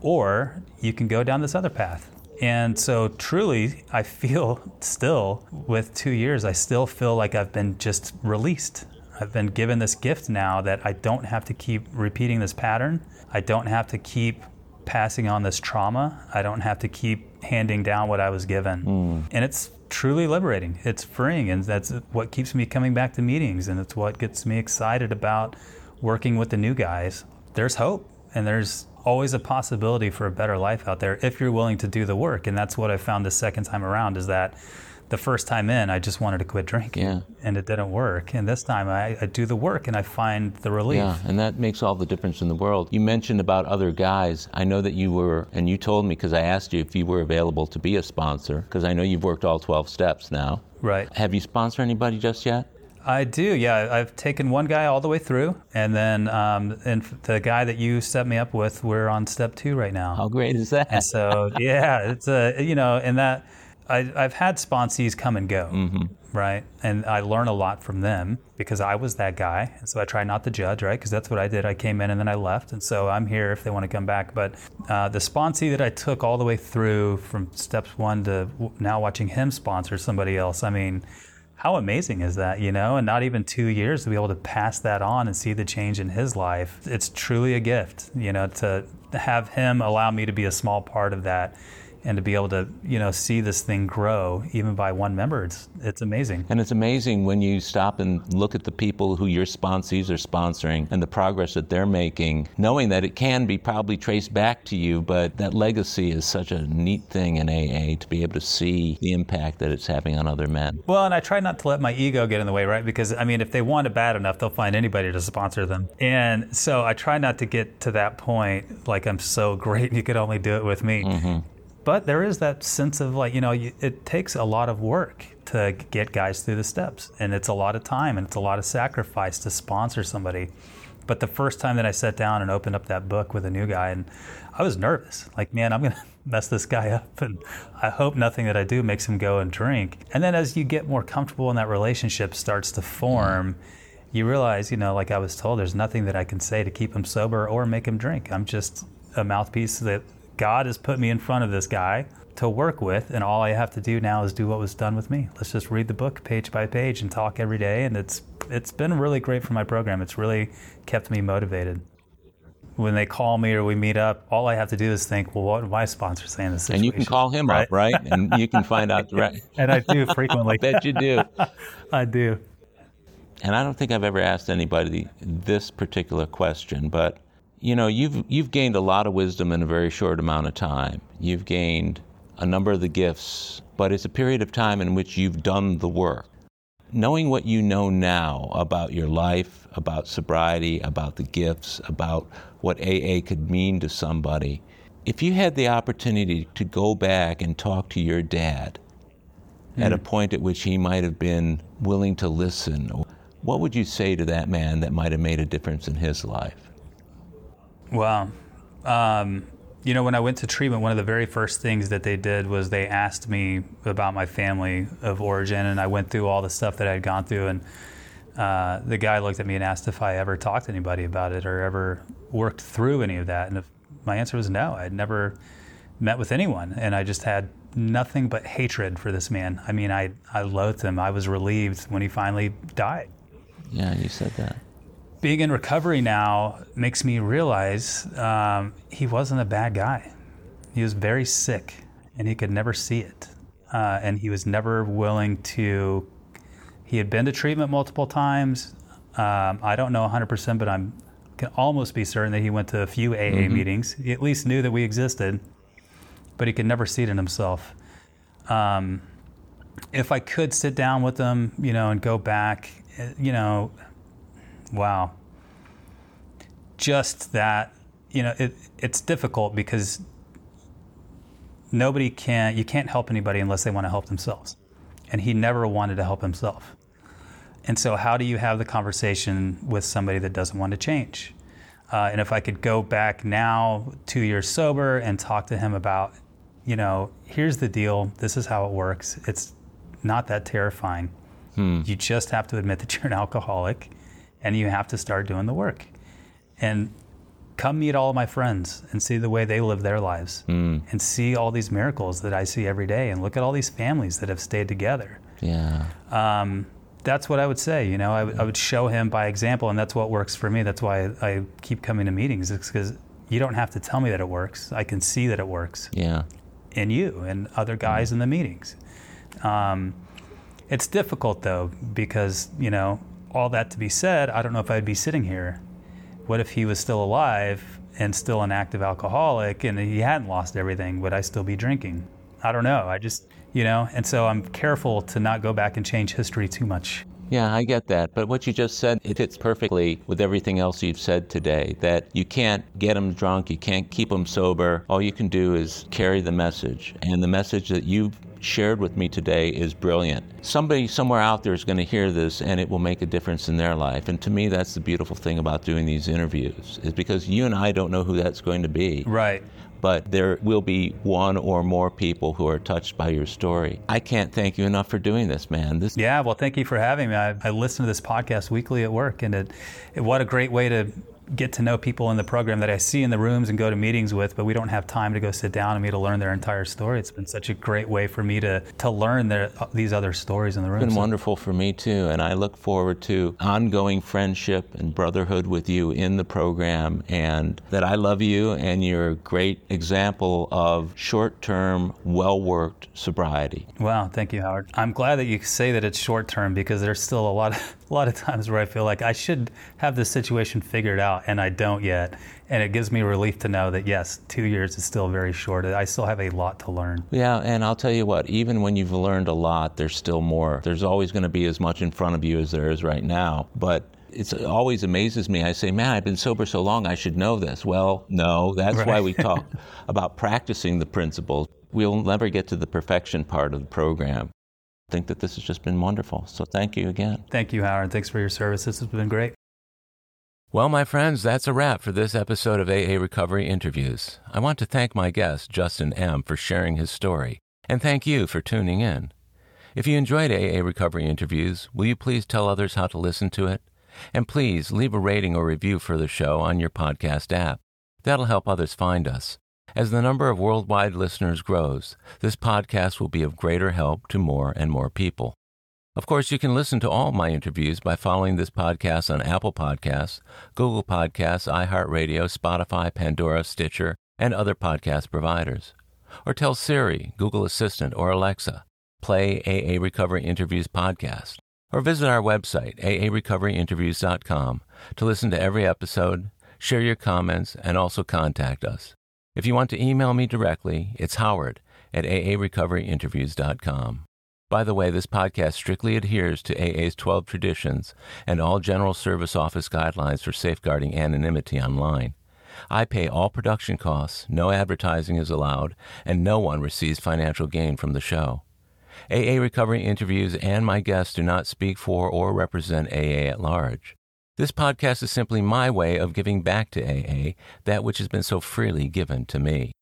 Or you can go down this other path. And so, truly, I feel [laughs] still, with two years, I still feel like I've been just released. I've been given this gift now that I don't have to keep repeating this pattern. I don't have to keep passing on this trauma. I don't have to keep handing down what I was given. Hmm. And it's truly liberating. It's freeing. And that's what keeps me coming back to meetings. And it's what gets me excited about working with the new guys. There's hope and there's always a possibility for a better life out there if you're willing to do the work. And that's what I found the second time around is that the first time in, I just wanted to quit drinking Yeah. and it didn't work. And this time I, I do the work and I find the relief. Yeah, and that makes all the difference in the world. You mentioned about other guys. I know that you were, and you told me because I asked you if you were available to be a sponsor, because I know you've worked all 12 steps now. Right. Have you sponsored anybody just yet? I do, yeah. I've taken one guy all the way through, and then um, and the guy that you set me up with, we're on step two right now. How great is that? And so, yeah, it's a you know, and that I, I've had sponsees come and go, right? And I learn a lot from them because I was that guy, and so I try not to judge, right? Because that's what I did. I came in and then I left, and so I'm here if they want to come back. But uh, the sponsee that I took all the way through from steps one to now watching him sponsor somebody else, I mean. How amazing is that, you know? And not even two years to be able to pass that on and see the change in his life. It's truly a gift, you know, to have him allow me to be a small part of that and to be able to you know see this thing grow even by one member it's it's amazing. And it's amazing when you stop and look at the people who your sponsees are sponsoring and the progress that they're making knowing that it can be probably traced back to you but that legacy is such a neat thing in AA to be able to see the impact that it's having on other men. Well and I try not to let my ego get in the way right? Because I mean if they want it bad enough they'll find anybody to sponsor them. And so I try not to get to that point like I'm so great you could only do it with me. Mm-hmm but there is that sense of like you know it takes a lot of work to get guys through the steps. And it's a lot of time and it's a lot of sacrifice to sponsor somebody. But the first time that i sat down and opened up that book with a new guy and i was nervous. Like man i'm going [laughs] to mess this guy up and i hope nothing that i do makes him go and drink. And then as you get more comfortable and that relationship starts to form you realize you know like i was told there's nothing that i can say to keep him sober or make him drink. I'm just a mouthpiece that God has put me in front of this guy to work with, and all I have to do now is do what was done with me. Let's just read the book page by page and talk every day, and it's it's been really great for my program. It's really kept me motivated. When they call me or we meet up, all I have to do is think, well, what my sponsor saying in this situation? And you can call him right? up, right? And you can find out right. [laughs] and I do frequently. [laughs] I bet you do. [laughs] I do. And I don't think I've ever asked anybody this particular question, but you know, you've you've gained a lot of wisdom in a very short amount of time. You've gained a number of the gifts, but it's a period of time in which you've done the work. Knowing what you know now about your life, about sobriety, about the gifts, about what AA could mean to somebody, if you had the opportunity to go back and talk to your dad mm. at a hmm. point at which he might have been willing to listen, what would you say to that man that might have made a difference in his life? Wow. Um, you know, when I went to treatment, one of the very first things that they did was they asked me about my family of origin, and I went through all the stuff that I had gone through. And uh, the guy looked at me and asked if I ever talked to anybody about it or ever worked through any of that. And if, my answer was no. I'd never met with anyone, and I just had nothing but hatred for this man. I mean, I I loathed him. I was relieved when he finally died. Yeah, you said that being in recovery now makes me realize um, he wasn't a bad guy. He was very sick and he could never see it. Uh, and he was never willing to. He had been to treatment multiple times. Um, I don't know 100%, but I'm can almost be certain that he went to a few AA mm-hmm. meetings. He at least knew that we existed, but he could never see it in himself. Um, if I could sit down with him, you know, and go back, eh, you know, Wow. Just that, you know, it, it's difficult because nobody can, you can't help anybody unless they want to help themselves. And he never wanted to help himself. And so, how do you have the conversation with somebody that doesn't want to change? Uh, and if I could go back now, two years sober, and talk to him about, you know, here's the deal, this is how it works. It's not that terrifying. Hmm. You just have to admit that you're an alcoholic and you have to start doing the work. And come meet all of my friends and see the way they live their lives mm. and see all these miracles that I see every day and look at all these families that have stayed together. Yeah. Um, that's what I would say. You know, I, w- I would show him by example, and that's what works for me. That's why I, I keep coming to meetings. It's because you don't have to tell me that it works. I can see that it works. Yeah. In you and other guys mm. in the meetings. Um, it's difficult though because you know all that to be said, I don't know if I'd be sitting here. What if he was still alive and still an active alcoholic and he hadn't lost everything? Would I still be drinking? I don't know. I just, you know, and so I'm careful to not go back and change history too much. Yeah, I get that. But what you just said, it fits perfectly with everything else you've said today that you can't get them drunk, you can't keep them sober. All you can do is carry the message. And the message that you've shared with me today is brilliant. Somebody somewhere out there is going to hear this and it will make a difference in their life. And to me, that's the beautiful thing about doing these interviews, is because you and I don't know who that's going to be. Right but there will be one or more people who are touched by your story. I can't thank you enough for doing this, man. This yeah, well, thank you for having me. I, I listen to this podcast weekly at work, and it, it, what a great way to get to know people in the program that I see in the rooms and go to meetings with, but we don't have time to go sit down and me to learn their entire story. It's been such a great way for me to to learn their, these other stories in the room. It's been wonderful for me too, and I look forward to ongoing friendship and brotherhood with you in the program, and that I love you and you're a great example of short-term, well-worked sobriety. Wow, thank you, Howard. I'm glad that you say that it's short term because there's still a lot of a lot of times where I feel like I should have this situation figured out and I don't yet. And it gives me relief to know that yes, two years is still very short. I still have a lot to learn. Yeah, and I'll tell you what, even when you've learned a lot, there's still more. There's always going to be as much in front of you as there is right now. But it always amazes me. I say, man, I've been sober so long, I should know this. Well, no, that's right. why we talk [laughs] about practicing the principles. We'll never get to the perfection part of the program think that this has just been wonderful. So thank you again. Thank you, Howard. Thanks for your service. This has been great. Well, my friends, that's a wrap for this episode of AA Recovery Interviews. I want to thank my guest, Justin M., for sharing his story, and thank you for tuning in. If you enjoyed AA Recovery Interviews, will you please tell others how to listen to it? And please leave a rating or review for the show on your podcast app. That'll help others find us. As the number of worldwide listeners grows, this podcast will be of greater help to more and more people. Of course, you can listen to all my interviews by following this podcast on Apple Podcasts, Google Podcasts, iHeartRadio, Spotify, Pandora, Stitcher, and other podcast providers. Or tell Siri, Google Assistant, or Alexa, play AA Recovery Interviews podcast. Or visit our website, aarecoveryinterviews.com, to listen to every episode, share your comments, and also contact us. If you want to email me directly, it's howard at aarecoveryinterviews.com. By the way, this podcast strictly adheres to AA's 12 traditions and all General Service Office guidelines for safeguarding anonymity online. I pay all production costs, no advertising is allowed, and no one receives financial gain from the show. AA Recovery interviews and my guests do not speak for or represent AA at large. This podcast is simply my way of giving back to AA that which has been so freely given to me.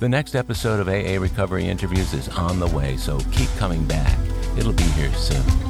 The next episode of AA Recovery Interviews is on the way, so keep coming back. It'll be here soon.